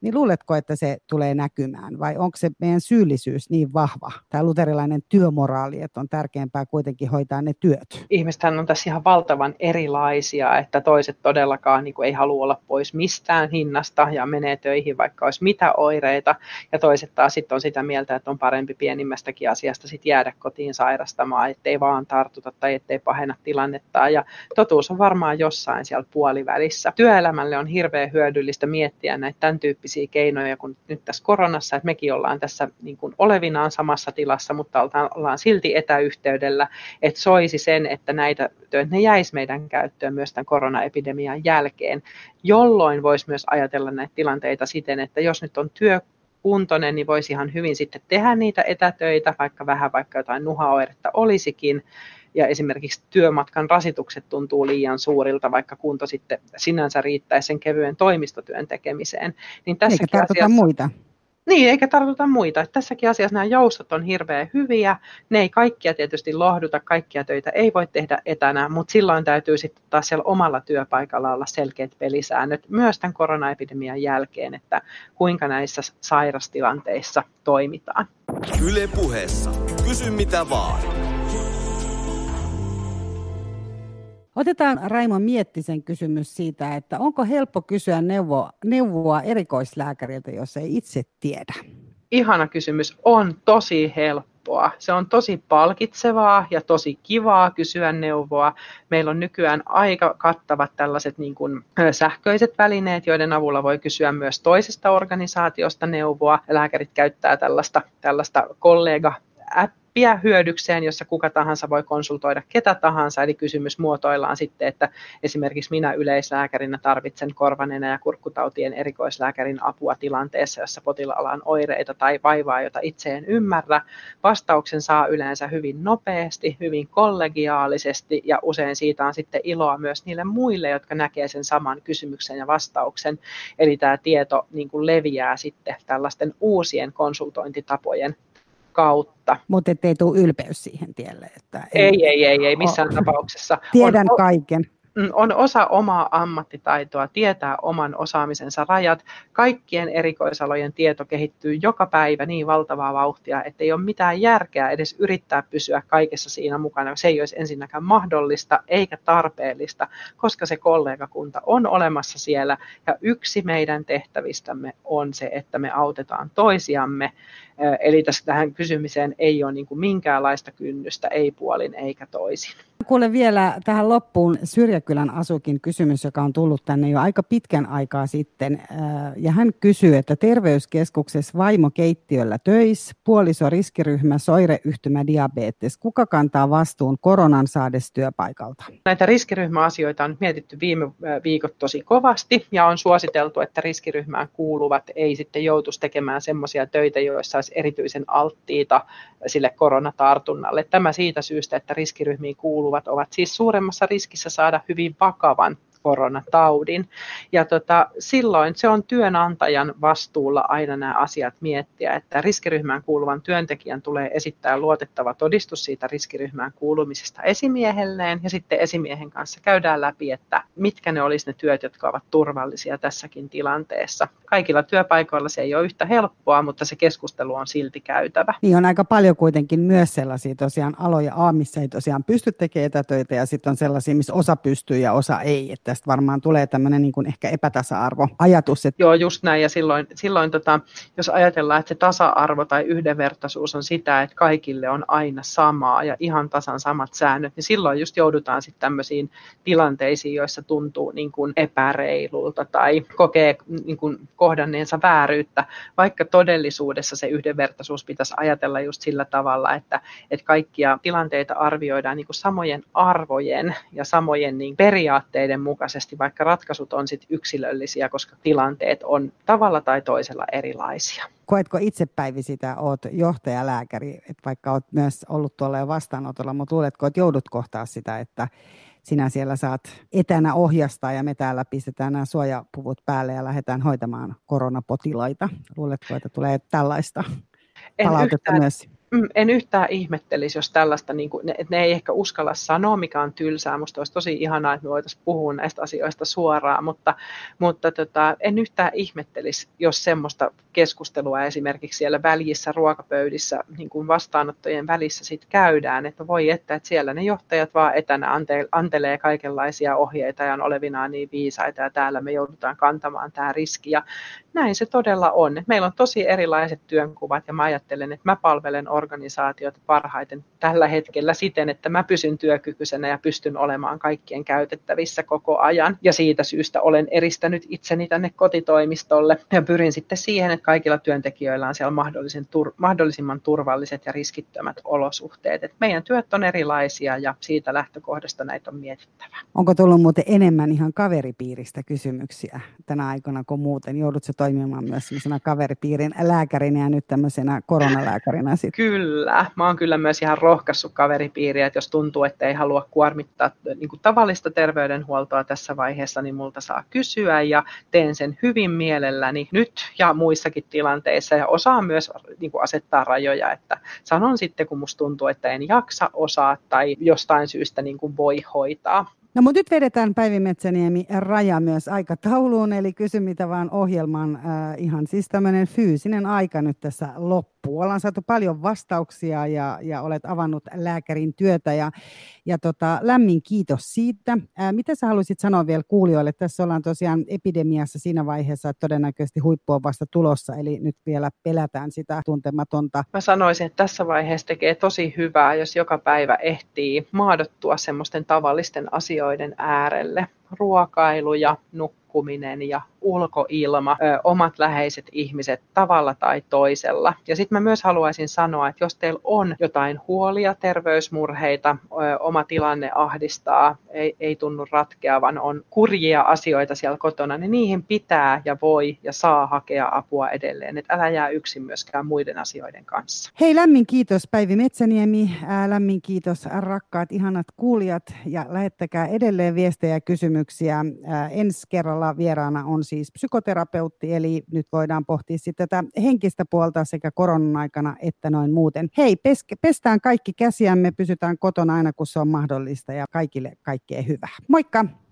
niin luuletko, että se tulee näkymään vai onko se meidän syyllisyys niin vahva, tämä luterilainen työmoraali, että on tärkeämpää kuitenkin hoitaa ne työt? Ihmistähän on tässä ihan valtavan erilaisia, että toiset todellakaan niin kuin ei halua olla pois mistään hinnasta ja menee töihin vaikka olisi mitä oireita ja toiset taas sitten on sitä mieltä, että on parempi pienimmästäkin asiasta sit jäädä kotiin sairastamaan, ettei vaan tartuta tai ettei pahenna tilannetta ja totuus on varmaan jossain siellä puolivälissä. Työelämälle on hirveän hyödyllistä miettiä näitä tämän tyyppisiä tyyppisiä keinoja kuin nyt tässä koronassa, että mekin ollaan tässä niin kuin olevinaan samassa tilassa, mutta ollaan silti etäyhteydellä, että soisi sen, että näitä että ne jäisi meidän käyttöön myös tämän koronaepidemian jälkeen, jolloin voisi myös ajatella näitä tilanteita siten, että jos nyt on työ kuntoinen, niin voisi ihan hyvin sitten tehdä niitä etätöitä, vaikka vähän vaikka jotain nuhaoiretta olisikin, ja esimerkiksi työmatkan rasitukset tuntuu liian suurilta, vaikka kunto sitten sinänsä riittäisi sen kevyen toimistotyön tekemiseen. Niin eikä tartuta asiassa, muita. Niin, eikä tartuta muita. Tässäkin asiassa nämä joustot on hirveän hyviä. Ne ei kaikkia tietysti lohduta, kaikkia töitä ei voi tehdä etänä, mutta silloin täytyy sitten taas siellä omalla työpaikalla olla selkeät pelisäännöt myös tämän koronaepidemian jälkeen, että kuinka näissä sairastilanteissa toimitaan. Yle puheessa. Kysy mitä vaan. Otetaan Raimo Miettisen kysymys siitä, että onko helppo kysyä neuvoa, neuvoa erikoislääkäriltä, jos ei itse tiedä? Ihana kysymys. On tosi helppoa. Se on tosi palkitsevaa ja tosi kivaa kysyä neuvoa. Meillä on nykyään aika kattavat tällaiset niin kuin sähköiset välineet, joiden avulla voi kysyä myös toisesta organisaatiosta neuvoa. Lääkärit käyttää tällaista, tällaista kollega appia hyödykseen, jossa kuka tahansa voi konsultoida ketä tahansa, eli kysymys muotoillaan sitten, että esimerkiksi minä yleislääkärinä tarvitsen korvanenä ja kurkkutautien erikoislääkärin apua tilanteessa, jossa potilaalla on oireita tai vaivaa, jota itse en ymmärrä. Vastauksen saa yleensä hyvin nopeasti, hyvin kollegiaalisesti ja usein siitä on sitten iloa myös niille muille, jotka näkee sen saman kysymyksen ja vastauksen. Eli tämä tieto niin kuin leviää sitten tällaisten uusien konsultointitapojen kautta. Mutta ettei tule ylpeys siihen tielle. Että ei, ei, ei, ei missään tapauksessa. Tiedän on, kaiken. Mm, on osa omaa ammattitaitoa, tietää oman osaamisensa rajat. Kaikkien erikoisalojen tieto kehittyy joka päivä niin valtavaa vauhtia, että ei ole mitään järkeä edes yrittää pysyä kaikessa siinä mukana. Se ei olisi ensinnäkään mahdollista eikä tarpeellista, koska se kollegakunta on olemassa siellä. Ja yksi meidän tehtävistämme on se, että me autetaan toisiamme. Eli tässä tähän kysymiseen ei ole niin minkäänlaista kynnystä, ei puolin eikä toisin kuule vielä tähän loppuun Syrjäkylän asukin kysymys, joka on tullut tänne jo aika pitkän aikaa sitten. Ja hän kysyy, että terveyskeskuksessa vaimo keittiöllä töis, puoliso riskiryhmä, soireyhtymä, diabetes. Kuka kantaa vastuun koronan saades työpaikalta? Näitä riskiryhmäasioita on mietitty viime viikot tosi kovasti ja on suositeltu, että riskiryhmään kuuluvat ei sitten joutuisi tekemään semmoisia töitä, joissa olisi erityisen alttiita sille koronatartunnalle. Tämä siitä syystä, että riskiryhmiin kuuluvat ovat siis suuremmassa riskissä saada hyvin vakavan koronataudin. Ja tota, silloin se on työnantajan vastuulla aina nämä asiat miettiä, että riskiryhmään kuuluvan työntekijän tulee esittää luotettava todistus siitä riskiryhmään kuulumisesta esimiehelleen ja sitten esimiehen kanssa käydään läpi, että mitkä ne olisi ne työt, jotka ovat turvallisia tässäkin tilanteessa. Kaikilla työpaikoilla se ei ole yhtä helppoa, mutta se keskustelu on silti käytävä. Niin on aika paljon kuitenkin myös sellaisia tosiaan aloja A, missä ei tosiaan pysty tekemään etätöitä ja sitten on sellaisia, missä osa pystyy ja osa ei. Että tästä varmaan tulee tämmöinen niin ehkä epätasa-arvoajatus. Että... Joo, just näin. Ja silloin, silloin tota, jos ajatellaan, että se tasa-arvo tai yhdenvertaisuus on sitä, että kaikille on aina samaa ja ihan tasan samat säännöt, niin silloin just joudutaan sitten tämmöisiin tilanteisiin, joissa tuntuu niin kuin epäreilulta tai kokee niin kuin kohdanneensa vääryyttä, vaikka todellisuudessa se yhdenvertaisuus pitäisi ajatella just sillä tavalla, että, että kaikkia tilanteita arvioidaan niin kuin samojen arvojen ja samojen niin periaatteiden mukaan mukaisesti, vaikka ratkaisut on sit yksilöllisiä, koska tilanteet on tavalla tai toisella erilaisia. Koetko itse Päivi sitä, oot johtajalääkäri, että vaikka olet myös ollut tuolla jo vastaanotolla, mutta luuletko, että joudut kohtaa sitä, että sinä siellä saat etänä ohjastaa ja me täällä pistetään nämä suojapuvut päälle ja lähdetään hoitamaan koronapotilaita. Luuletko, että tulee tällaista palautetta yhtään, myös? Mm, en yhtään ihmettelisi, jos tällaista, niin kuin, että ne ei ehkä uskalla sanoa, mikä on tylsää. Minusta olisi tosi ihanaa, että me voitaisiin puhua näistä asioista suoraan, mutta, mutta tota, en yhtään ihmettelisi, jos semmoista keskustelua esimerkiksi siellä väljissä ruokapöydissä niin kuin vastaanottojen välissä sit käydään, että voi että, että siellä ne johtajat vaan etänä ante, antelee kaikenlaisia ohjeita ja on olevinaan niin viisaita ja täällä me joudutaan kantamaan tämä riski. Ja näin se todella on. Meillä on tosi erilaiset työnkuvat ja mä ajattelen, että mä palvelen organisaatiota parhaiten tällä hetkellä siten, että mä pysyn työkykyisenä ja pystyn olemaan kaikkien käytettävissä koko ajan. Ja siitä syystä olen eristänyt itseni tänne kotitoimistolle ja pyrin sitten siihen, että kaikilla työntekijöillä on siellä mahdollisimman turvalliset ja riskittömät olosuhteet. Et meidän työt on erilaisia ja siitä lähtökohdasta näitä on mietittävä. Onko tullut muuten enemmän ihan kaveripiiristä kysymyksiä tänä aikana kuin muuten? Joudutko toimimaan myös kaveripiirin lääkärinä ja nyt tämmöisenä koronalääkärinä sitten? Kyllä. Mä oon kyllä myös ihan rohkaissut kaveripiiriä, että jos tuntuu, että ei halua kuormittaa niin kuin tavallista terveydenhuoltoa tässä vaiheessa, niin multa saa kysyä ja teen sen hyvin mielelläni nyt ja muissakin tilanteissa ja osaan myös niin kuin asettaa rajoja, että sanon sitten, kun musta tuntuu, että en jaksa osaa tai jostain syystä niin kuin voi hoitaa. No mutta nyt vedetään Päivi Metsäniemi raja myös aikatauluun, eli kysy mitä vaan ohjelman äh, ihan siis tämmöinen fyysinen aika nyt tässä loppuu. Ollaan saatu paljon vastauksia ja, ja olet avannut lääkärin työtä ja, ja tota, lämmin kiitos siitä. Äh, mitä sä haluaisit sanoa vielä kuulijoille? Tässä ollaan tosiaan epidemiassa siinä vaiheessa, että todennäköisesti huippu on vasta tulossa, eli nyt vielä pelätään sitä tuntematonta. Mä sanoisin, että tässä vaiheessa tekee tosi hyvää, jos joka päivä ehtii maadottua semmoisten tavallisten asioiden äärelle. Ruokailu ja nukkuminen ja ulkoilma, ö, omat läheiset ihmiset tavalla tai toisella. Ja sitten mä myös haluaisin sanoa, että jos teillä on jotain huolia, terveysmurheita, ö, oma tilanne ahdistaa, ei, ei tunnu ratkeavan, on kurjia asioita siellä kotona, niin niihin pitää ja voi ja saa hakea apua edelleen. Että älä jää yksin myöskään muiden asioiden kanssa. Hei, lämmin kiitos Päivi Metsäniemi, lämmin kiitos rakkaat ihanat kuulijat ja lähettäkää edelleen viestejä ja kysymyksiä. Ää, ensi kerralla vieraana on siis psykoterapeutti, eli nyt voidaan pohtia sitten tätä henkistä puolta sekä koronan aikana että noin muuten. Hei, peske, pestään kaikki käsiämme, pysytään kotona aina kun se on mahdollista ja kaikille kaikkea hyvää. Moikka!